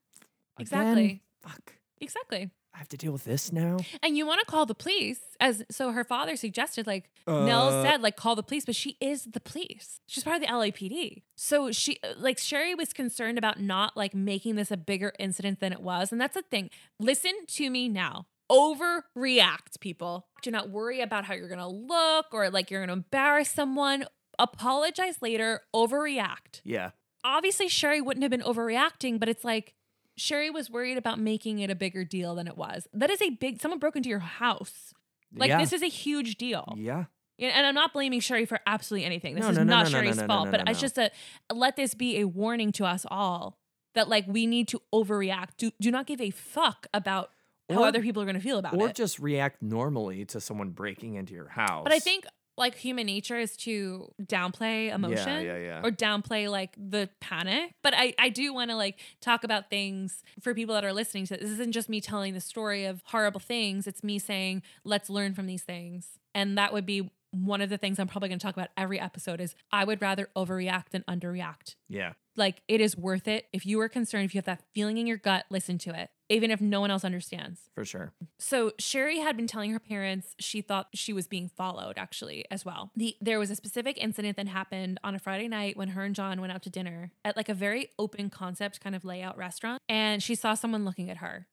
Exactly. Fuck. exactly. I have to deal with this now. And you want to call the police, as so her father suggested, like Nels Uh, said, like call the police, but she is the police. She's part of the LAPD. So she, like Sherri, was concerned about not like making this a bigger incident than it was, and that's the thing. Listen to me now. Overreact, people. Do not worry about how you're gonna look or like you're gonna embarrass someone. Apologize later. Overreact Yeah. obviously Sherri wouldn't have been overreacting, but it's like Sherri was worried about making it a bigger deal than it was. That is a big someone broke into your house. Like yeah. this is a huge deal. Yeah. And I'm not blaming Sherri for absolutely anything. This No, is no, no, not no, Sherri's fault, but it's just a let this be a warning to us all that like we need to overreact. Do do not give a fuck about how other people are going to feel about or it. Or just react normally to someone breaking into your house. but I think like human nature is to downplay emotion yeah, yeah. or downplay like the panic. But I, I do want to like talk about things for people that are listening to this. This isn't just me telling the story of horrible things. It's me saying, let's learn from these things. And that would be one of the things I'm probably going to talk about every episode is I would rather overreact than underreact. yeah, Like it is worth it. If you are concerned, if you have that feeling in your gut, listen to it, even if no one else understands. for sure. So Sherri had been telling her parents she thought she was being followed actually as well. The there was a specific incident that happened on a Friday night when her and John went out to dinner at like a very open concept kind of layout restaurant and she saw someone looking at her.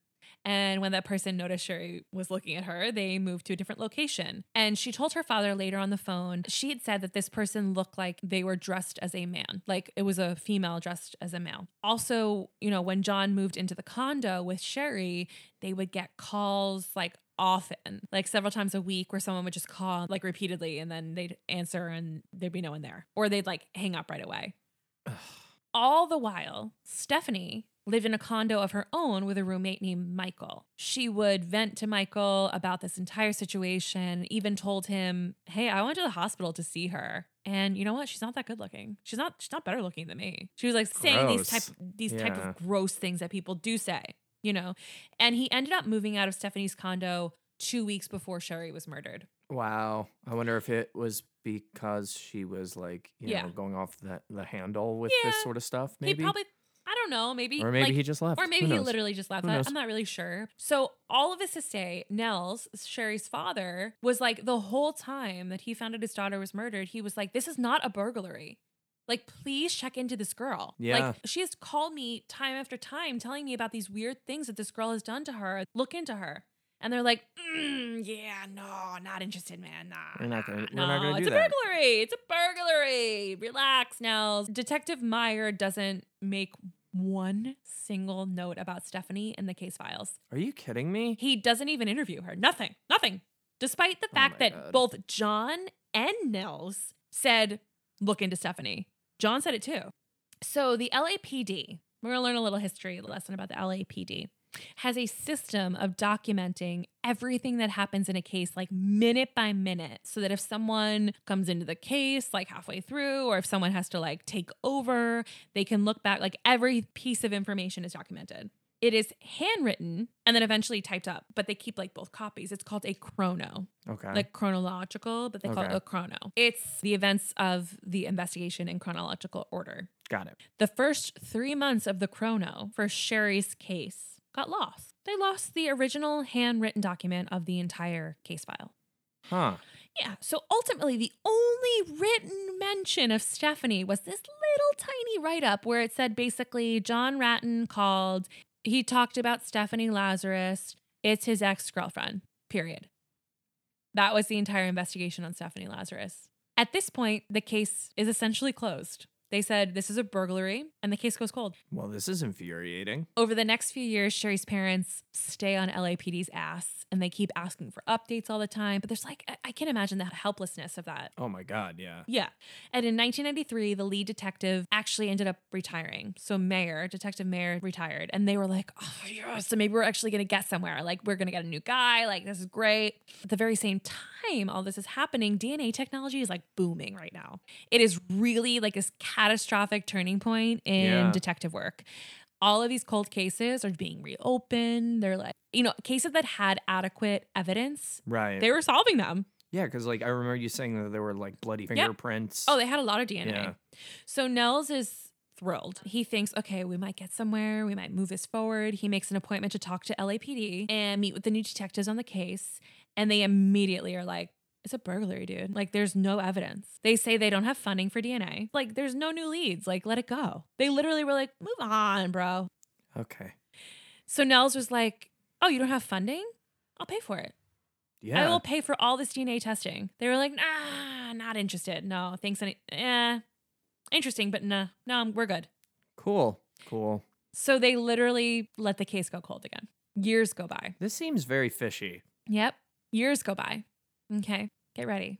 And when that person noticed Sherri was looking at her, they moved to a different location. And she told her father later on the phone, she had said that this person looked like they were dressed as a man, like it was a female dressed as a male. Also, you know, when John moved into the condo with Sherri, they would get calls like often, like several times a week, where someone would just call like repeatedly and then they'd answer and there'd be no one there, or they'd like hang up right away. All the while, Stephanie lived in a condo of her own with a roommate named Michael. She would vent to Michael about this entire situation, even told him, "Hey, I went to the hospital to see her." And you know what? She's not that good looking. She's not she's not better looking than me. She was like saying these type Gross. these type of gross things that people do say, you know. And he ended up moving out of Stephanie's condo 2 weeks before Sherri was murdered. Wow. I wonder if it was because she was like, you Yeah. know, going off the, the handle with Yeah. this sort of stuff, maybe. He probably don't know, maybe or maybe like, he just left. Or maybe he literally just left. I, I'm not really sure. So all of this to say, Nels, Sherri's father, was like the whole time that he found out his daughter was murdered, he was like, "This is not a burglary. Like, please check into this girl. Yeah. Like, she has called me time after time, telling me about these weird things that this girl has done to her. Look into her." And they're like, mm, "Yeah, no, not interested, man. Nah, We're not gonna- nah, we're not no, gonna it's a that." burglary. It's a burglary. Relax, Nels." Detective Mayer doesn't make one single note about Stephanie in the case files. Are you kidding me? He doesn't even interview her. Nothing. Nothing. Despite the Oh fact my that God. both John and Nels said, look into Stephanie. John said it too. So the LAPD, we're going to learn a little history lesson about the LAPD, has a system of documenting everything that happens in a case, like minute by minute, so that if someone comes into the case like halfway through, or if someone has to like take over, they can look back, like every piece of information is documented. It is handwritten and then eventually typed up, but they keep like both copies. It's called a chrono Okay. like chronological, but they call it a chrono. It's the events of the investigation in chronological order. Got it. The first three months of the chrono for Sherri's case got lost. They lost the original handwritten document of the entire case file. Huh. Yeah, so ultimately, the only written mention of Stephanie was this little tiny write up where it said basically John Ruetten called, he talked about Stephanie Lazarus. It's his ex girlfriend, period. That was the entire investigation on Stephanie Lazarus. At this point, the case is essentially closed. They said this is a burglary and the case goes cold. Well, this is infuriating. Over the next few years, Sherri's parents stay on LAPD's ass and they keep asking for updates all the time. But there's like, I- I can imagine the helplessness of that. Oh my God. Yeah. Yeah. And in 1993, the lead detective actually ended up retiring. So Mayer, Detective Mayer retired. And they were like, oh, yeah, so maybe we're actually going to get somewhere. Like, we're going to get a new guy. Like, this is great. At the very same time, all this is happening, DNA technology is like booming right now. It is really like this catastrophic turning point in Yeah. detective work. All of these cold cases are being reopened. They're like, you know, cases that had adequate evidence, Right. they were solving them. yeah, because like I remember you saying that there were like bloody fingerprints. Oh, they had a lot of DNA. Yeah. So Nels is thrilled. He thinks, okay, we might get somewhere. We might move this forward. He makes an appointment to talk to LAPD and meet with the new detectives on the case. And they immediately are like, it's a burglary, dude. Like, there's no evidence. They say they don't have funding for DNA. Like, there's no new leads. Like, let it go. They literally were like, move on, bro. okay. So Nels was like, oh, you don't have funding? I'll pay for it. Yeah. I will pay for all this DNA testing. They were like, nah, not interested. No, thanks. Any, eh, interesting, but nah, no, we're good. cool. Cool. So they literally let the case go cold again. Years go by. This seems very fishy. Yep. Years go by. Okay. Get ready.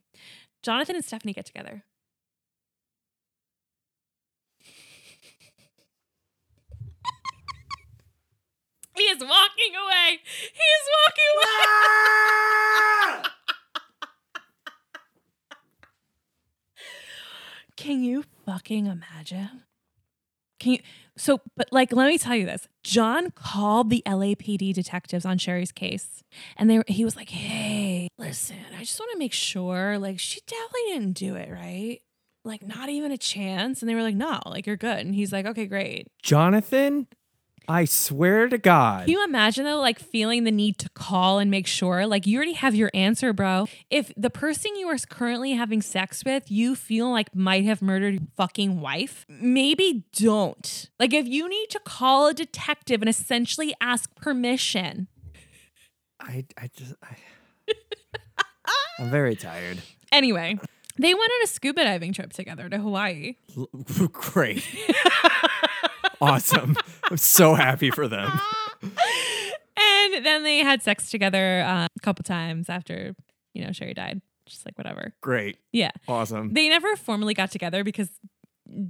Jonathan and Stephanie get together. He is walking away. He is walking away. Can you fucking imagine? Can you? So, but like, let me tell you this. John called the LAPD detectives on Sherri's case, and they he was like, "Hey, listen, I just want to make sure, like, she definitely didn't do it, right? Like, not even a chance." And they were like, "No, like, you're good." And he's like, "Okay, great." Jonathan, I swear to God. Can you imagine though, like feeling the need to call and make sure? Like you already have your answer, bro. If the person you are currently having sex with, you feel like might have murdered your fucking wife, maybe don't. Like if you need to call a detective and essentially ask permission. I, I just, I, I'm very tired. Anyway, they went on a scuba diving trip together to Hawaii. L- Great. awesome. I'm so happy for them. And then they had sex together uh, a couple times after, you know, Sherri died. Just like whatever. Great. Yeah. Awesome. They never formally got together because,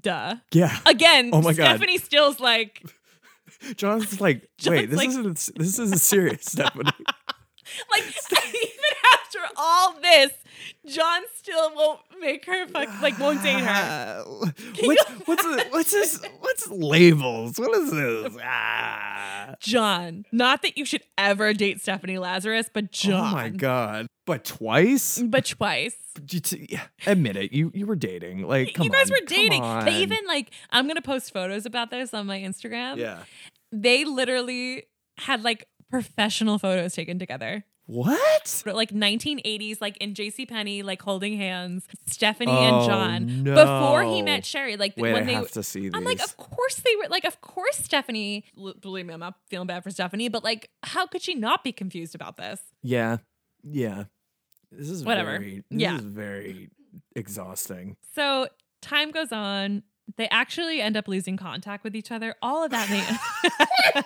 duh. yeah. Again, Oh my God. Stephanie Still's like, John's like, John's wait, this like- isn't this isn't serious, Stephanie. like even after all this, John still won't make her fuck, like won't date her. What's what's what's this? What's labels? What is this? Ah. John, not that you should ever date Stephanie Lazarus, but John, Oh my god! But twice? but twice. You t- yeah, admit it. You you were dating. Like, come you guys on, were dating. They even like I'm gonna post photos about this on my Instagram. yeah. They literally had like professional photos taken together. What? Like 1980s, like in J.C. Penney, like holding hands, Stephanie Oh, and John before he met Sherri. Like Wait, when I they, have to see these. I'm like, of course they were. Like, of course Stephanie. Believe me, I'm not feeling bad for Stephanie, but like, how could she not be confused about this? yeah, yeah. This is Whatever. Very, this Yeah. is very exhausting. So time goes on. They actually end up losing contact with each other. All of that. May-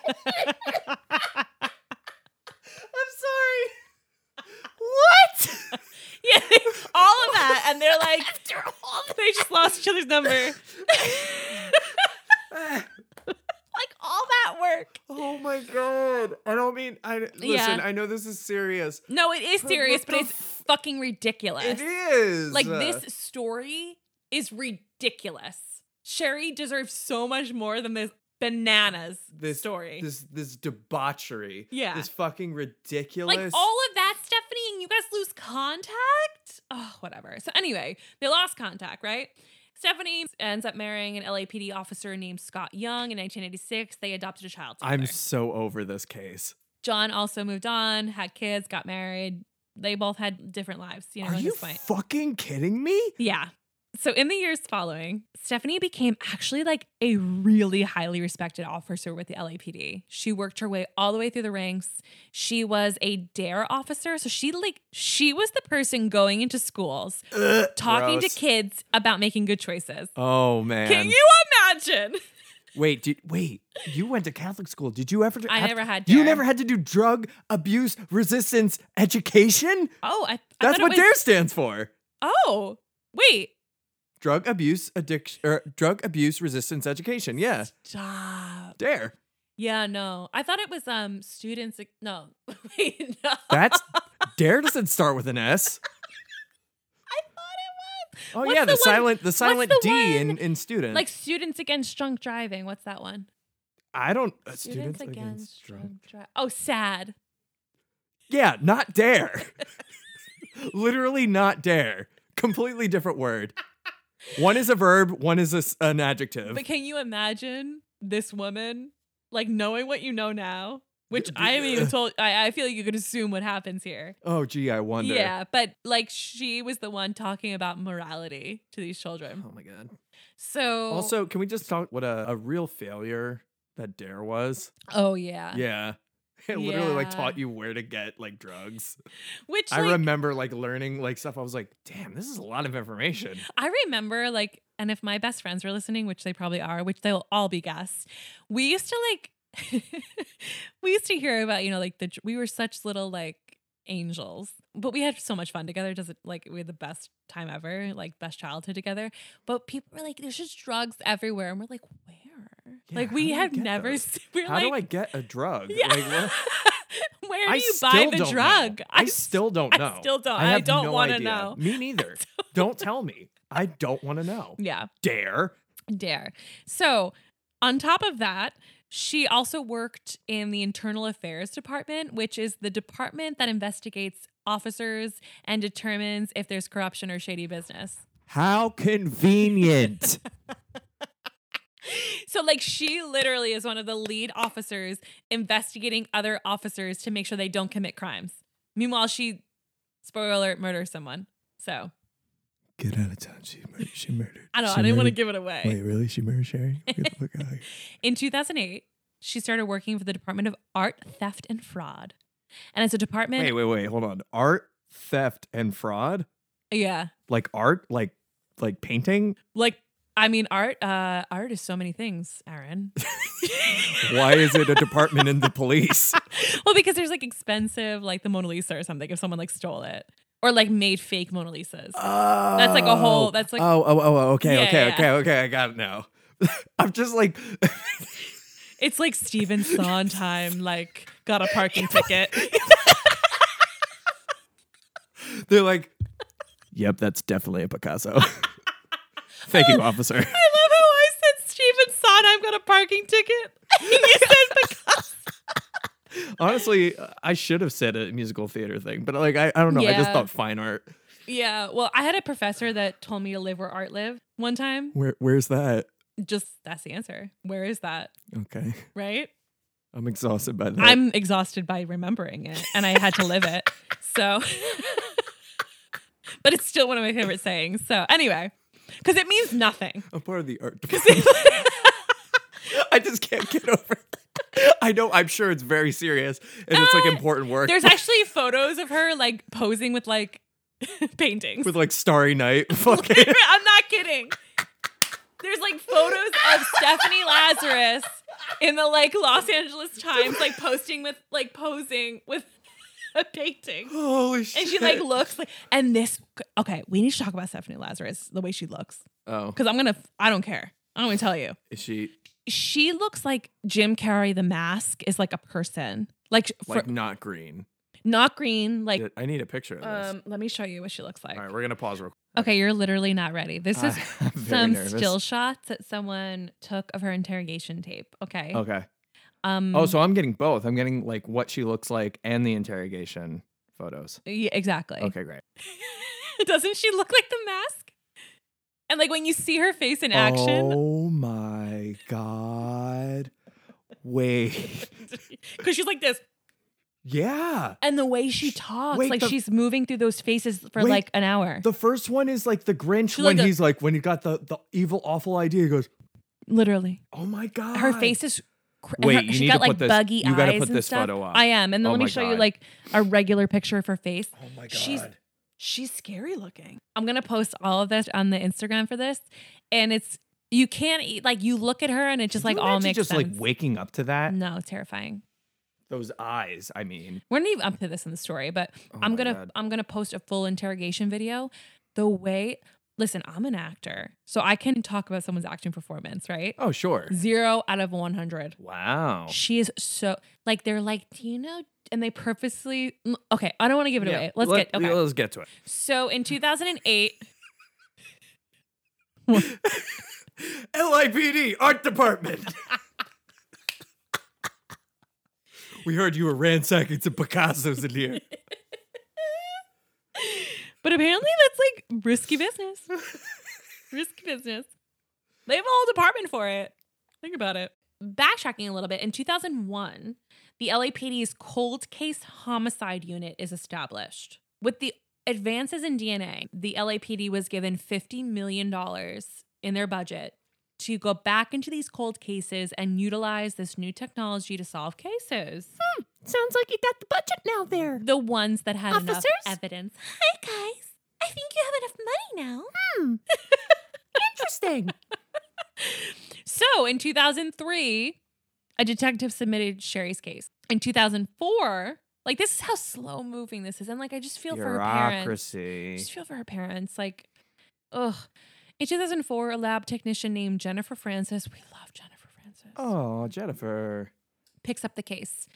I'm sorry. What? yeah, all of that, and they're like, they just lost each other's number. like all that work. oh my god! I don't mean. I listen. Yeah. I know this is serious. No, it is serious, what but it's f- fucking ridiculous. It is Like this story is ridiculous. Sherri deserves so much more than this bananas this story. This this debauchery. Yeah. This fucking ridiculous. like all of that, And you guys lose contact? Oh, whatever. So anyway, they lost contact, right? Stephanie ends up marrying an LAPD officer named Scott Young in 1986. They adopted a child together. I'm so over this case. John also moved on, had kids, got married. They both had different lives, you know, Are at you this point. fucking kidding me? Yeah. So in the years following, Stephanie became actually like a really highly respected officer with the LAPD. She worked her way all the way through the ranks. She was a dare officer, so she like she was the person going into schools Ugh, talking gross. to kids about making good choices. Oh man. Can you imagine? Wait, did, wait. You went to Catholic school. Did you ever? I have- never had You never had to do drug abuse resistance education. Oh, I, I That's what was- DARE stands for. Oh, wait. Drug abuse addiction or drug abuse resistance education. Yeah, Stop. DARE. Yeah, no. I thought it was um students no. Wait, no. That's DARE doesn't start with an S. I thought it was. Oh What's yeah, the, the one- silent the silent the D in one- in student. Like students against drunk driving. What's that one? I don't uh, Students, students, against, against drunk driving. Oh, sad. Yeah, not dare. Literally not dare. Completely different word. One is a verb, one is a an adjective. But can you imagine this woman like knowing what you know now? Which I haven't even uh, told. I, I feel like you could assume what happens here. oh, gee, I wonder. Yeah, but like she was the one talking about morality to these children. Oh my god. So Also, can we just talk what a, a real failure that Dare was? oh yeah, Yeah. It literally like Yeah. taught you where to get like drugs. which I like, remember like learning like stuff. I was like, damn, this is a lot of information. I remember like, and if my best friends were listening, which they probably are, which they'll all be guests, we used to like, we used to hear about, you know, like the, we were such little like angels, but we had so much fun together. Does it like, we had the best time ever, like best childhood together. But people were like, there's just drugs everywhere. And we're like, where? Like we have never. those? We're How like, do I get a drug? Yeah. Like, where do I you buy the drug? I, I still don't know. I still don't. I, I don't no wanna know. Me neither. don't tell me. I don't want to know. Yeah, Dare. dare. So, on top of that, she also worked in the Internal Affairs Department, which is the department that investigates officers and determines if there's corruption or shady business. How convenient. So, like, she literally is one of the lead officers investigating other officers to make sure they don't commit crimes. Meanwhile, she, spoiler alert, murders someone. So, Get out of town. She murdered. She murdered. I don't know. She I didn't want to give it away. Wait, really? She murdered Sherri? Get out here. In 2008, she started working for the Department of Art, Theft, and Fraud. And it's a department. wait, wait, wait. Hold on. Art, theft, and fraud? Yeah. Like art? Like like painting? Like, I mean, art, uh, art is so many things, Aaron. Why is it a department in the police? well, because there's like expensive, like the Mona Lisa or something, if someone like stole it or like made fake Mona Lisas. Oh, That's like a whole- that's like- oh, oh, oh, oh, okay, Yeah, okay, yeah. okay, okay. I got it now. I'm just like, It's like Stephen Sondheim, like, got a parking ticket. they're like, yep, that's definitely a Picasso. Thank you, officer. I love how I said Stephen Sondheim I've got a parking ticket. you said Picasso. Honestly, I should have said a musical theater thing, but like, I, I don't know. I just Yeah. thought fine art. Yeah. Well, I had a professor that told me to live where art lived one time. Where, where's that? Just that's the answer. Where is that? Okay, Right? I'm exhausted by that. I'm exhausted by remembering it and I had to live it. So, but it's still one of my favorite sayings. So, anyway, because it means nothing. I'm part of the art department. I just can't get over it. I know, I'm sure it's very serious and it's like Uh, important work. There's actually photos of her like posing with like paintings. with like Starry Night. Fucking. I'm not kidding. There's like photos of Stephanie Lazarus in the like Los Angeles Times, like posting with like posing with a painting. Holy shit. And she like looks like, and this, okay, we need to talk about Stephanie Lazarus, the way she looks. Oh, Cause I'm gonna, I don't care. I'm gonna tell you. is she She looks like Jim Carrey, the mask is like a person. Like, for, like not green? not green, like, I need a picture of this. um, let me show you what she looks like. All right, we're gonna pause real quick. Okay, you're literally not ready. This is some nervous. still shots that someone took of her interrogation tape. Okay. Okay. Um. Oh, so I'm getting both. I'm getting like what she looks like and the interrogation photos. yeah, exactly. Okay, great. Doesn't she look like the mask? And like when you see her face in action, Oh my god. Wait. because she's like this, Yeah. and the way she talks, Wait, like the- she's moving through those faces for Wait, like an hour. The first one is like the Grinch She's when like a- he's like when he got the the evil awful idea. He goes, literally, "Oh my god." her face is. Cr- Wait, her- you she need got to like put this- buggy you gotta eyes put and this stuff. photo up. I am, and then Oh let me my show you God. like a regular picture of her face. Oh my god. She's- she's scary looking. I'm gonna post all of this on the Instagram for this, and it's you can't eat like you look at her and it just Can like you all imagine makes just sense. like waking up to that. no, it's terrifying. Those eyes. I mean, We're not even up to this in the story, but Oh I'm my gonna God. I'm gonna post a full interrogation video. The way, listen, I'm an actor, so I can talk about someone's acting performance, right? oh sure. Zero out of 100. Wow. She is so like they're like, do you know? And they purposely mm, okay. I don't want to give it Yeah, away. Let's let- get okay. Let's get to it. So in 2008. LIPD Art Department. we heard you were ransacking some Picassos in here. But apparently that's like risky business. risky business. They have a whole department for it. Think about it. Backtracking a little bit, in 2001, the LAPD's cold case homicide unit is established. With the advances in DNA, the LAPD was given $50 million in their budget to go back into these cold cases and utilize this new technology to solve cases. Hmm. Sounds like you got the budget now there. The ones that had enough Officers? evidence. Hi, guys. I think you have enough money now. Hmm. Interesting. So in 2003, a detective submitted Sherri's case. In 2004, like this is how slow moving this is. And like I just feel for her parents. I just feel for her parents. Like, ugh. In 2004, a lab technician named Jennifer Francis, we love Jennifer Francis. Oh, Jennifer. picks up the case.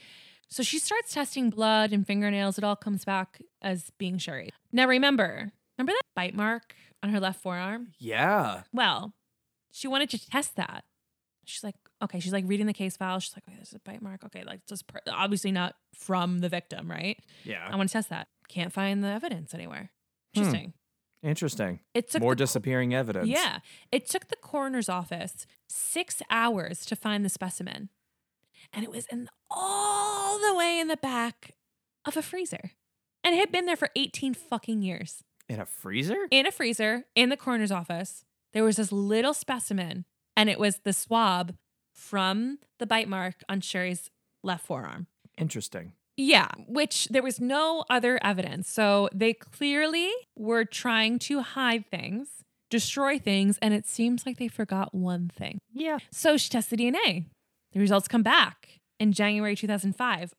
So she starts testing blood and fingernails. It all comes back as being Sherri. Now remember, remember that bite mark on her left forearm? Yeah. Well, she wanted to test that. She's like, okay, she's like reading the case file. She's like, okay, this is a bite mark. Okay, like just per- obviously not from the victim, right? Yeah. I want to test that. Can't find the evidence anywhere. Hmm. Interesting. Interesting. It took More the disappearing evidence. Yeah. It took the coroner's office six hours to find the specimen. And it was in all the way in the back of a freezer. And it had been there for 18 fucking years. In a freezer? In a freezer in the coroner's office, there was this little specimen, and it was the swab from the bite mark on Sherri's left forearm. Interesting. Yeah, which there was no other evidence. So they clearly were trying to hide things, destroy things, and it seems like they forgot one thing. Yeah. So she tests the DNA. The results come back in January 2005.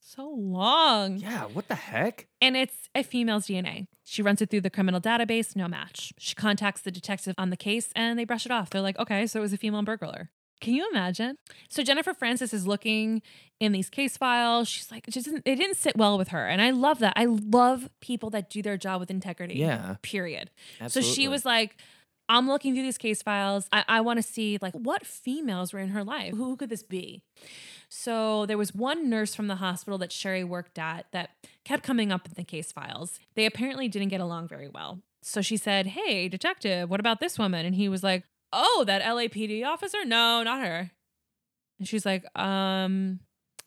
so long. Yeah. What the heck? And it's a female's DNA. She runs it through the criminal database, no match. She contacts the detective on the case and they brush it off. They're like, okay, so it was a female burglar. Can you imagine? So Jennifer Francis is looking in these case files. She's like, it just didn't, it didn't sit well with her. And I love that. I love people that do their job with integrity. Yeah. Period. Absolutely. So she was like, I'm looking through these case files. I, I want to see like what females were in her life. Who could this be? So there was one nurse from the hospital that Sherri worked at that kept coming up in the case files. They apparently didn't get along very well. So she said, Hey, detective, what about this woman? And he was like, Oh, that LAPD officer? No, not her. And she's like, Um,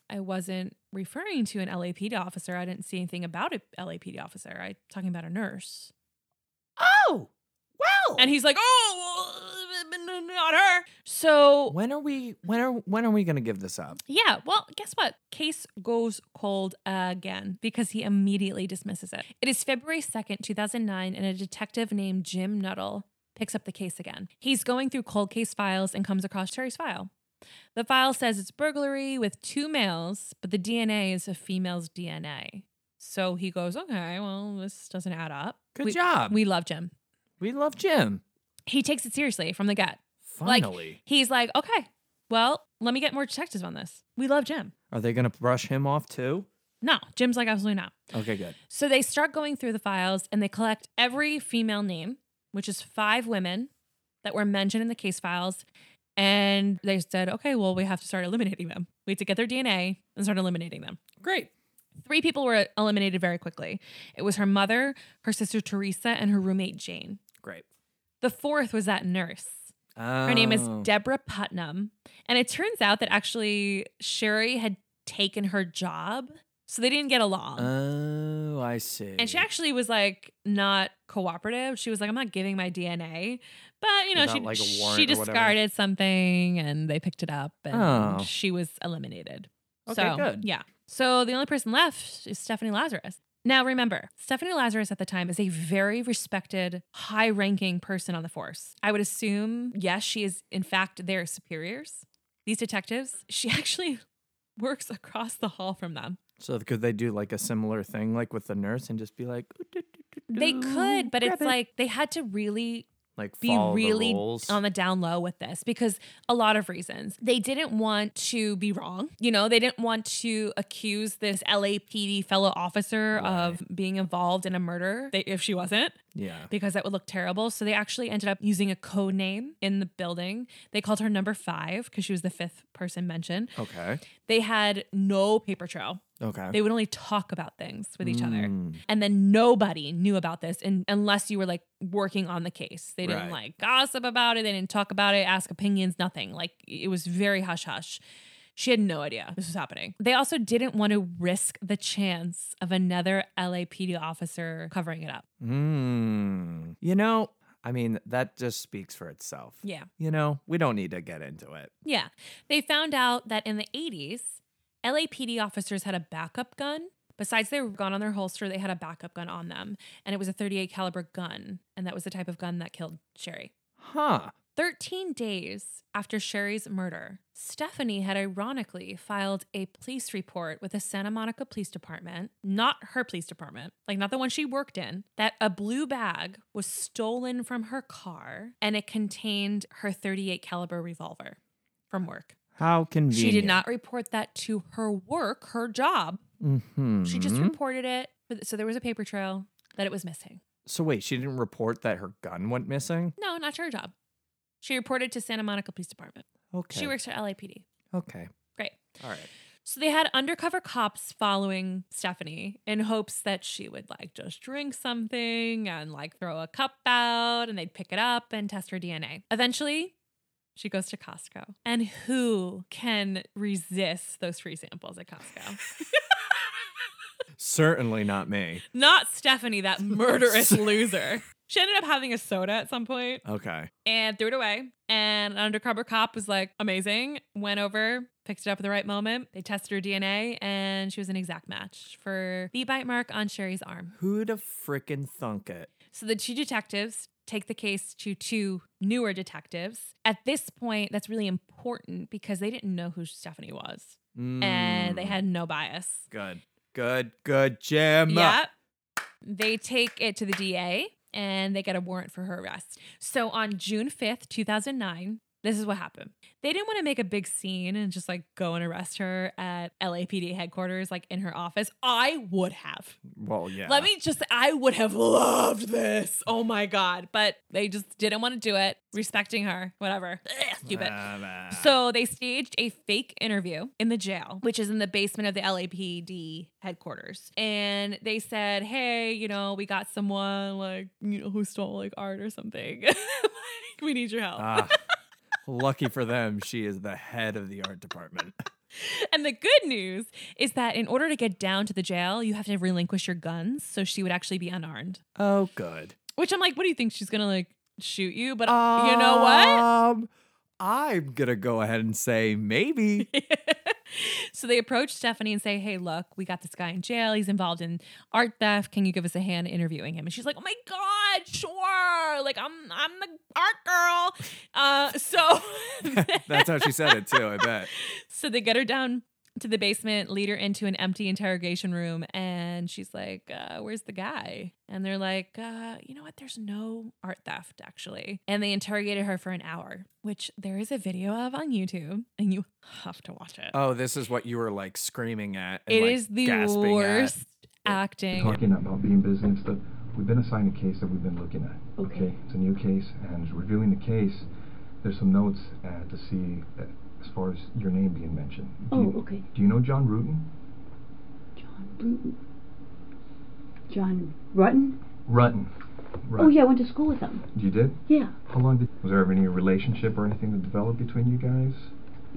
I wasn't referring to an LAPD officer. I didn't see anything about a LAPD officer. I talking about a nurse. Oh, well. And he's like, "Oh, not her." So when are we? When are when are we gonna give this up? yeah, well, guess what? Case goes cold again because he immediately dismisses it. It is February second, two thousand nine, and a detective named Jim Nuttall picks up the case again. He's going through cold case files and comes across Sherri's file. The file says it's burglary with two males, but the DNA is a female's DNA. So he goes, okay, well, this doesn't add up. Good we, job. We love Jim. We love Jim. He takes it seriously from the get. Like- Finally. He's like, okay, well, let me get more detectives on this. We love Jim. are they gonna brush him off too? No, Jim's like, absolutely not. Okay, good. So they start going through the files and they collect every female name, which is five women that were mentioned in the case files. And they said, okay, well, we have to start eliminating them. We have to get their DNA and start eliminating them. Great. Three people were eliminated very quickly. It was her mother, her sister Teresa, and her roommate Jane. The fourth was that nurse. Her name is Oh. Deborah Putnam. And it turns out that actually Sherri had taken her job. So they didn't get along. Oh, I see. and she actually was like not cooperative. She was like, I'm not giving my DNA. But you know, she like, she discarded something and they picked it up and Oh. she was eliminated. Okay, so, good. Yeah. So the only person left is Stephanie Lazarus. Now remember, Stephanie Lazarus at the time is a very respected, high ranking person on the force. I would assume, yes, she is in fact their superiors. These detectives, she actually works across the hall from them. So could they do like a similar thing, like with the nurse, and just be like, They could, but it's it. like they had to really like be follow the really on the down low with this because a lot of reasons. They didn't want to be wrong. You know, they didn't want to accuse this LAPD fellow officer of being involved in a murder if she wasn't yeah. because that would look terrible. So they actually ended up using a code name in the building. They called her number 5 because she was the fifth person mentioned. Okay. They had no paper trail. Okay. They would only talk about things with each other. Mm. And then nobody knew about this and unless you were like working on the case. They didn't Right. like gossip about it, they didn't talk about it, ask opinions, nothing. Like it was very hush hush. She had no idea this was happening. They also didn't want to risk the chance of another LAPD officer covering it up. Mm. You know, I mean, that just speaks for itself. Yeah. You know, we don't need to get into it. Yeah. They found out that in the 80s, LAPD officers had a backup gun. Besides their gun on their holster, they had a backup gun on them, and it was a 38 caliber gun, and that was the type of gun that killed Sherri. Huh. 13 days after Sherri's murder, Stephanie had ironically filed a police report with the Santa Monica Police Department, not her police department, like not the one she worked in, that a blue bag was stolen from her car and it contained her 38 caliber revolver from work. How convenient. She did not report that to her work, her job. hmm She just reported it. So there was a paper trail that it was missing. So wait, she didn't report that her gun went missing. No, not to her job. She reported to Santa Monica Police Department. Okay. She works for LAPD. Okay. Great. All right. So they had undercover cops following Stephanie in hopes that she would like just drink something and like throw a cup out and they'd pick it up and test her DNA. Eventually, she goes to Costco. And who can resist those free samples at Costco? Certainly not me. Not Stephanie, that murderous loser. She ended up having a soda at some point Okay. and threw it away. And an undercover cop was like, amazing. Went over, picked it up at the right moment. They tested her DNA, and she was an exact match for the bite mark on Sherri's arm. Who'd have frickin' thunk it? So the two detectives take the case to two newer detectives. At this point, that's really important because they didn't know who Stephanie was and they Mm, had no bias. good, good, good, Jim. Yep. They take it to the DA and they get a warrant for her arrest. So on June 5th, 2009, this is what happened. They didn't want to make a big scene and just like go and arrest her at LAPD headquarters, like in her office. I would have. Well, yeah. Let me just, I would have loved this. Oh my God. But they just didn't want to do it, respecting her, whatever. Ugh, stupid. Ah, bah. So they staged a fake interview in the jail, which is in the basement of the LAPD headquarters. And they said, "Hey, you know, we got someone like you know who stole like art or something. like, we need your help." Ah, lucky for them, she is the head of the art department. and the good news is that in order to get down to the jail, you have to relinquish your guns. So she would actually be unarmed. Oh, good. Which I'm like, what do you think? She's gonna like shoot you? But uh, you know what? Um, I'm gonna go ahead and say maybe. so they approach Stephanie and say, Hey, look, we got this guy in jail. He's involved in art theft. Can you give us a hand interviewing him? And she's like, Oh my God, sure. Like I'm I'm the art girl. Uh so That's how she said it too. I bet. So they get her down to the basement, lead her into an empty interrogation room, and she's like, uh, "Where's the guy?" And they're like, uh, "You know what? There's no art theft actually." And they interrogated her for an hour, which there is a video of on YouTube, and you have to watch it. Oh, this is what you were like screaming at. And, it like, is the gasping at. worst acting. Talking about being busy and stuff, we've been assigned a case that we've been looking at. Okay. It's a new case, and reviewing the case, there's some notes uh, to see uh, as far as your name being mentioned. Do Oh, you, okay. Do you know John Ruetten? John Bruton. John Ruetten? Rutton. Rut- Oh, yeah, I went to school with him. You did? Yeah. How long did? Was there ever any relationship or anything that developed between you guys?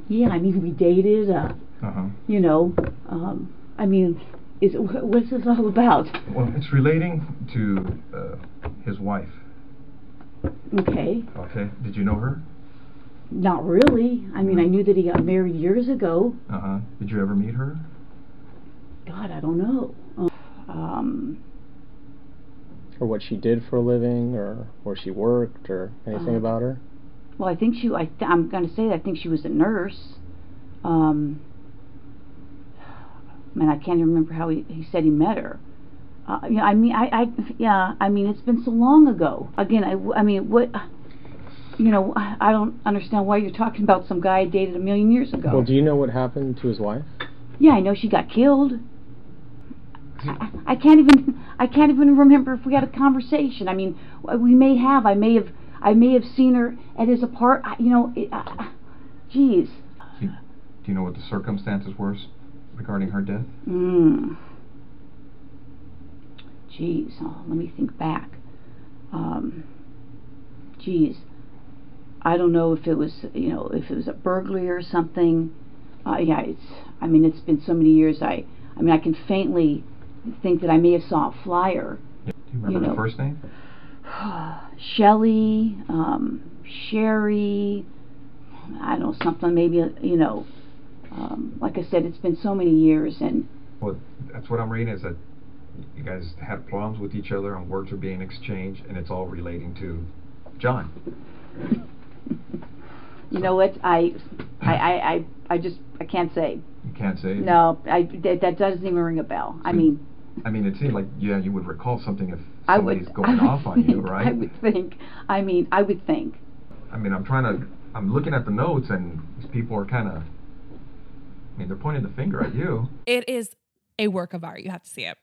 Yeah, I mean, we dated, uh, Uh huh. you know, um, I mean, is wh- what's this all about? Well, it's relating to uh, his wife. Okay. Okay. Did you know her? Not really. I mean, I knew that he got married years ago. Uh huh. Did you ever meet her? God, I don't know. Um, or what she did for a living, or where she worked, or anything Uh, about her? well, I think she, I th- I'm going to say, I think she was a nurse. Um, man, I can't even remember how he, he said he met her. Uh, yeah, I mean, I, I, yeah, I mean, it's been so long ago. Again, I, I mean, what, you know, I, I don't understand why you're talking about some guy I dated a million years ago. Well, do you know what happened to his wife? Yeah, I know she got killed. I, I can't even I can't even remember if we had a conversation. I mean, we may have. I may have I may have seen her at his apart. You know, it, uh, jeez. Do you, do you know what the circumstances were regarding her death? Mm. Jeez. Oh, let me think back. Um. Jeez. I don't know if it was you know if it was a burglary or something. Uh, yeah, it's. I mean, it's been so many years. I. I mean, I can faintly think that I may have saw a flyer. Do you remember know. the first name? Shelley, um, Sherri. I don't know something. Maybe uh, you know. Um, like I said, it's been so many years, and Well, that's what I'm reading is that you guys had problems with each other and words are being exchanged, and it's all relating to John. You know what? I, I, I, I, I just I can't say. You can't say. No, I that, that doesn't even ring a bell. I mean, I mean, it seemed like yeah, you would recall something if I would. somebody's going I would off on you, right? I would think. I mean, I would think. I mean, I'm trying to I'm looking at the notes, and these people are kind of. I mean, they're pointing the finger at you. It is a work of art. You have to see it.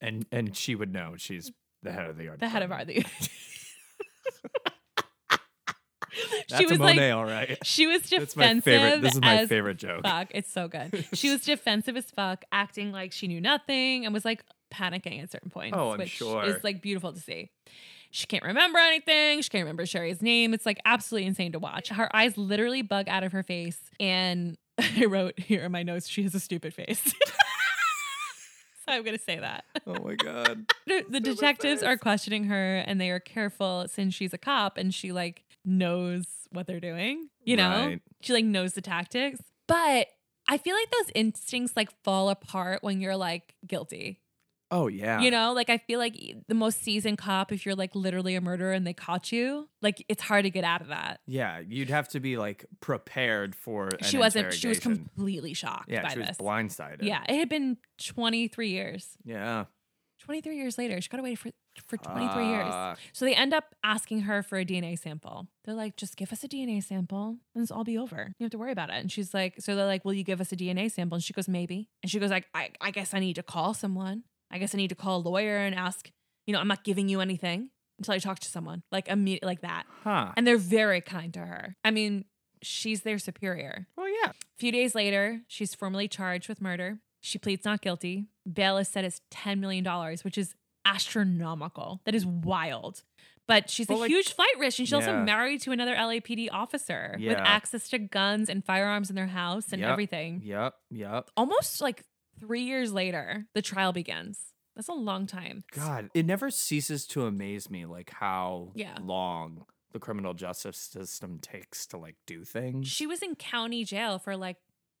And and she would know she's the head of the art. The head of art. That's she was a Monet, like, all right. she was That's my defensive. favorite. This is my favorite joke. Fuck, it's so good. She was defensive as fuck, acting like she knew nothing, and was like panicking at certain points. Oh, I'm which sure. is like beautiful to see. She can't remember anything. She can't remember Sherri's name. It's like absolutely insane to watch. Her eyes literally bug out of her face, and I wrote here in my notes, she has a stupid face. so I'm gonna say that. Oh my god. The the detectives are questioning her and they are careful since she's a cop and she like knows what they're doing, you know? Right. She like knows the tactics. But I feel like those instincts like fall apart when you're like guilty. Oh yeah. You know, like I feel like the most seasoned cop, if you're like literally a murderer and they caught you, like it's hard to get out of that. Yeah, you'd have to be like prepared for. She wasn't, she was completely shocked Yeah, by she was this. blindsided. Yeah, it had been 23 years. Yeah. 23 years later, she got away for for 23 years. So they end up asking her for a DNA sample. They're like, just give us a DNA sample and it's all be over. You don't have to worry about it. And she's like, so they're like, will you give us a DNA sample? And she goes, maybe. And she goes, like, I, I guess I need to call someone. I guess I need to call a lawyer and ask, you know, I'm not giving you anything until I talk to someone like immediate like that. Huh. And they're very kind to her. I mean, she's their superior. well, yeah. A few days later, she's formally charged with murder. She pleads not guilty. Bail is set as $10 million, which is astronomical. That is wild. But she's But, a like- huge flight risk. And she's also married to another LAPD officer with access to guns and firearms in their house and Yep. everything. Yep. Yep. Almost like three years later, the trial begins. That's a long time. God, it never ceases to amaze me, like how Yeah. long the criminal justice system takes to like do things. She was in county jail for like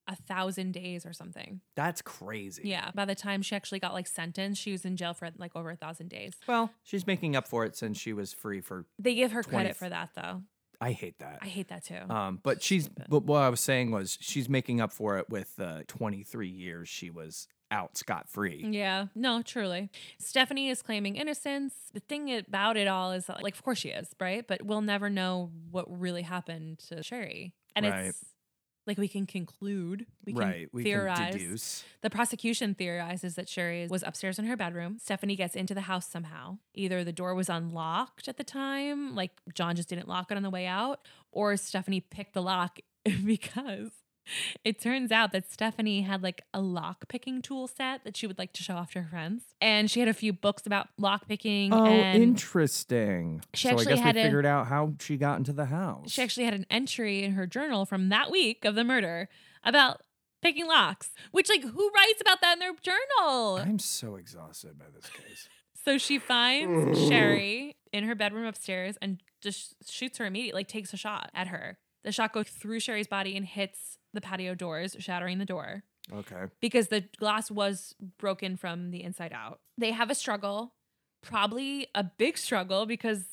a thousand days or something. That's crazy. Yeah. By the time she actually got like sentenced, she was in jail for like over a thousand days. Well, she's making up for it since she was free for. They give her 20 credit for that though. I hate that. I hate that too. Um, but she's. Stupid. But what I was saying was she's making up for it with the 23 years she was out scot free. yeah, no, truly. Stephanie is claiming innocence. The thing about it all is that, like, of course she is, right? But we'll never know what really happened to Sherri. And Right. it's like we can conclude, we can right. We theorize. can deduce. The prosecution theorizes that Sherri was upstairs in her bedroom. Stephanie gets into the house somehow. Either the door was unlocked at the time, like John just didn't lock it on the way out, or Stephanie picked the lock because it turns out that Stephanie had like a lock picking tool set that she would like to show off to her friends. And she had a few books about lock picking. Oh, and interesting. She so I guess had we a- figured out how she got into the house. She actually had an entry in her journal from that week of the murder about picking locks, which, like, who writes about that in their journal? I'm so exhausted by this case. So she finds Sherri in her bedroom upstairs and just shoots her immediately, like takes a shot at her. The shot goes through Sherri's body and hits the patio doors, shattering the door Okay. because the glass was broken from the inside out. They have a struggle, probably a big struggle because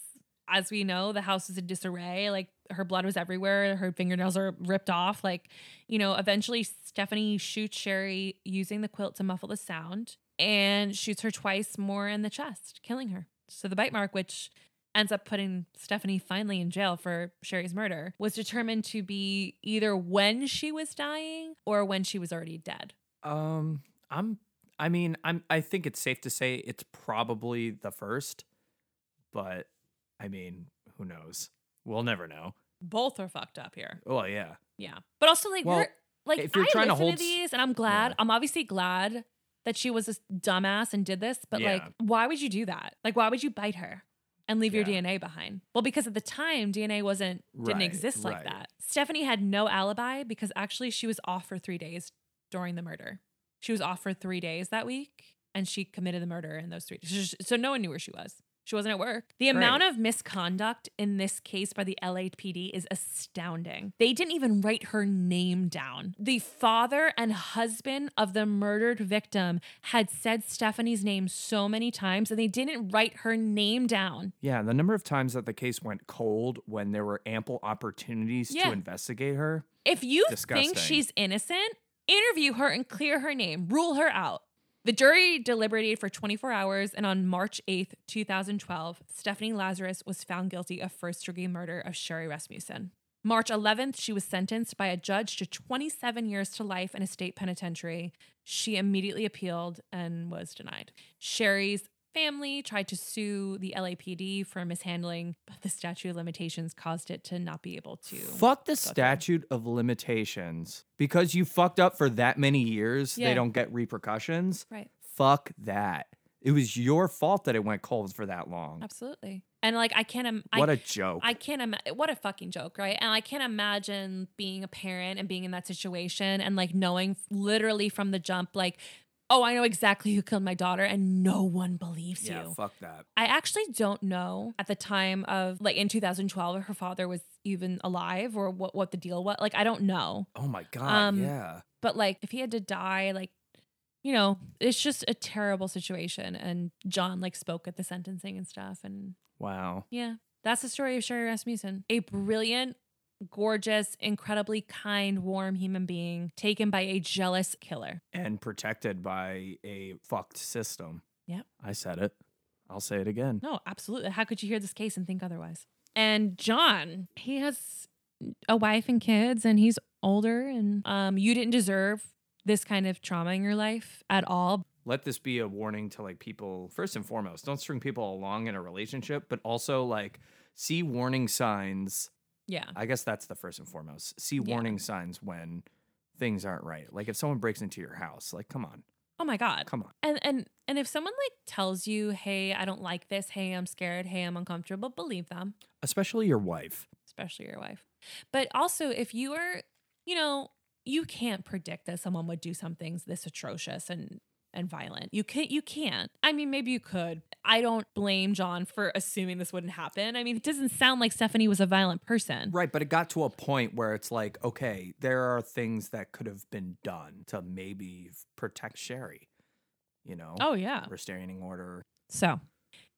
as we know, the house is in disarray. Like her blood was everywhere. Her fingernails are ripped off. Like, you know, eventually Stephanie shoots Sherri using the quilt to muffle the sound and shoots her twice more in the chest, killing her. So the bite mark, which ends up putting Stephanie finally in jail for Sherri's murder, was determined to be either when she was dying or when she was already dead. Um, I'm. I mean, I'm. I think it's safe to say it's probably the first, but I mean, who knows? We'll never know. Both are fucked up here. Well, yeah. Yeah. But also like Well, we're like if you're I trying to hold to these and I'm glad. Yeah. I'm obviously glad that she was a dumbass and did this, but like why would you do that? Like why would you bite her? And leave your DNA behind. Well, because at the time DNA wasn't didn't Right, exist like right. that. Stephanie had no alibi because actually she was off for three days during the murder. She was off for three days that week, and she committed the murder in those three days. So no one knew where she was. She wasn't at work. The amount Right. of misconduct in this case by the LAPD is astounding. They didn't even write her name down. The father and husband of the murdered victim had said Stephanie's name so many times and they didn't write her name down. Yeah, the number of times that the case went cold when there were ample opportunities Yeah. to investigate her. If you Disgusting. think she's innocent, interview her and clear her name, rule her out. The jury deliberated for 24 hours, and on March 8th, 2012, Stephanie Lazarus was found guilty of first degree murder of Sherri Rasmussen. March 11th, she was sentenced by a judge to 27 years to life in a state penitentiary. She immediately appealed and was denied. Sherri's family tried to sue the LAPD for mishandling, but the statute of limitations caused it to not be able to. Fuck the statute of limitations. Because you fucked up for that many years, Yeah. they don't get repercussions. Right. Fuck that. It was your fault that it went cold for that long. Absolutely. And like, I can't, Im- What I, a joke. I can't imagine what a fucking joke, right? And I can't imagine being a parent and being in that situation and like knowing literally from the jump, like, oh, I know exactly who killed my daughter, and no one believes yeah, you. fuck that. I actually don't know at the time of like in 2012 if her father was even alive or what what the deal was. Like, I don't know. Oh my god, Um, yeah. But like, if he had to die, like, you know, it's just a terrible situation. And John like spoke at the sentencing and stuff, and Wow. yeah, that's the story of Sherri Rasmussen, a brilliant, gorgeous, incredibly kind, warm human being taken by a jealous killer. And protected by a fucked system. Yep. I said it. I'll say it again. No, absolutely. How could you hear this case and think otherwise? And John, he has a wife and kids, and he's older, and um, you didn't deserve this kind of trauma in your life at all. Let this be a warning to like people first and foremost. Don't string people along in a relationship, but also like see warning signs Yeah. I guess that's the first and foremost. See Yeah. warning signs when things aren't right. Like if someone breaks into your house, like come on, Oh my God. come on. And and and if someone like tells you, "Hey, I don't like this. Hey, I'm scared. Hey, I'm uncomfortable," believe them. Especially your wife. especially your wife. But also, if you are, you know, you can't predict that someone would do something this atrocious and and violent. You can't. You can't. I mean, maybe you could. I don't blame John for assuming this wouldn't happen. I mean, it doesn't sound like Stephanie was a violent person. Right, but it got to a point where it's like, okay, there are things that could have been done to maybe protect Sherri. You know, Oh yeah. restraining order. So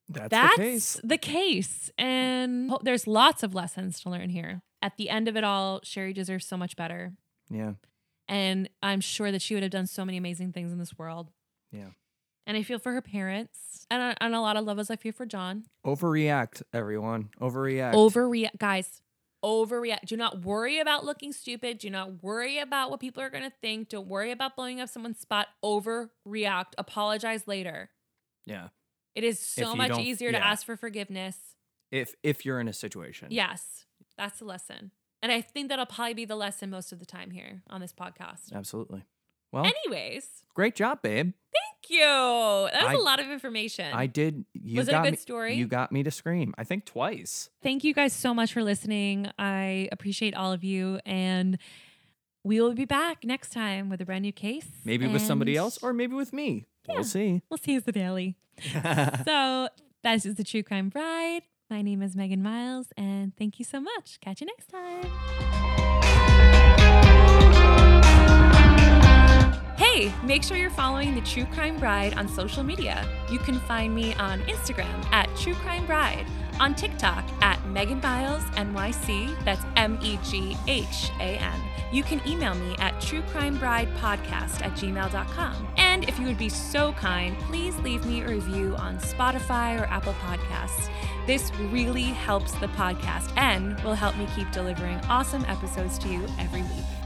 That's, that's the case. the case, and there's lots of lessons to learn here. At the end of it all, Sherri deserves so much better, Yeah, and I'm sure that she would have done so many amazing things in this world. Yeah. And I feel for her parents. And on- on a lot of levels, I feel for John. Overreact, everyone. Overreact. Overreact. Guys, overreact. Do not worry about looking stupid. Do not worry about what people are going to think. Don't worry about blowing up someone's spot. Overreact. Apologize later. yeah. It is so much easier to ask for forgiveness. If if you're in a situation. Yes, that's the lesson. And I think that'll probably be the lesson most of the time here on this podcast. Absolutely. Well, Anyways, great job, babe. thank you. That was I- a lot of information. I did. You Was it a got good me- story? You got me to scream. I think twice. Thank you guys so much for listening. I appreciate all of you. And we will be back next time with a brand new case. Maybe with somebody else, or maybe with me. Yeah. We'll see. we'll see who's the daily. so that is the True Crime Bride. My name is Meghan Miles, and thank you so much. Catch you next time. Hey, make sure you're following the True Crime Bride on social media. You can find me on Instagram at True Crime Bride, on TikTok at Meghan Miles NYC, that's M E G H A N. You can email me at truecrimebridepodcast at gmail.com. And if you would be so kind, please leave me a review on Spotify or Apple Podcasts. This really helps the podcast and will help me keep delivering awesome episodes to you every week.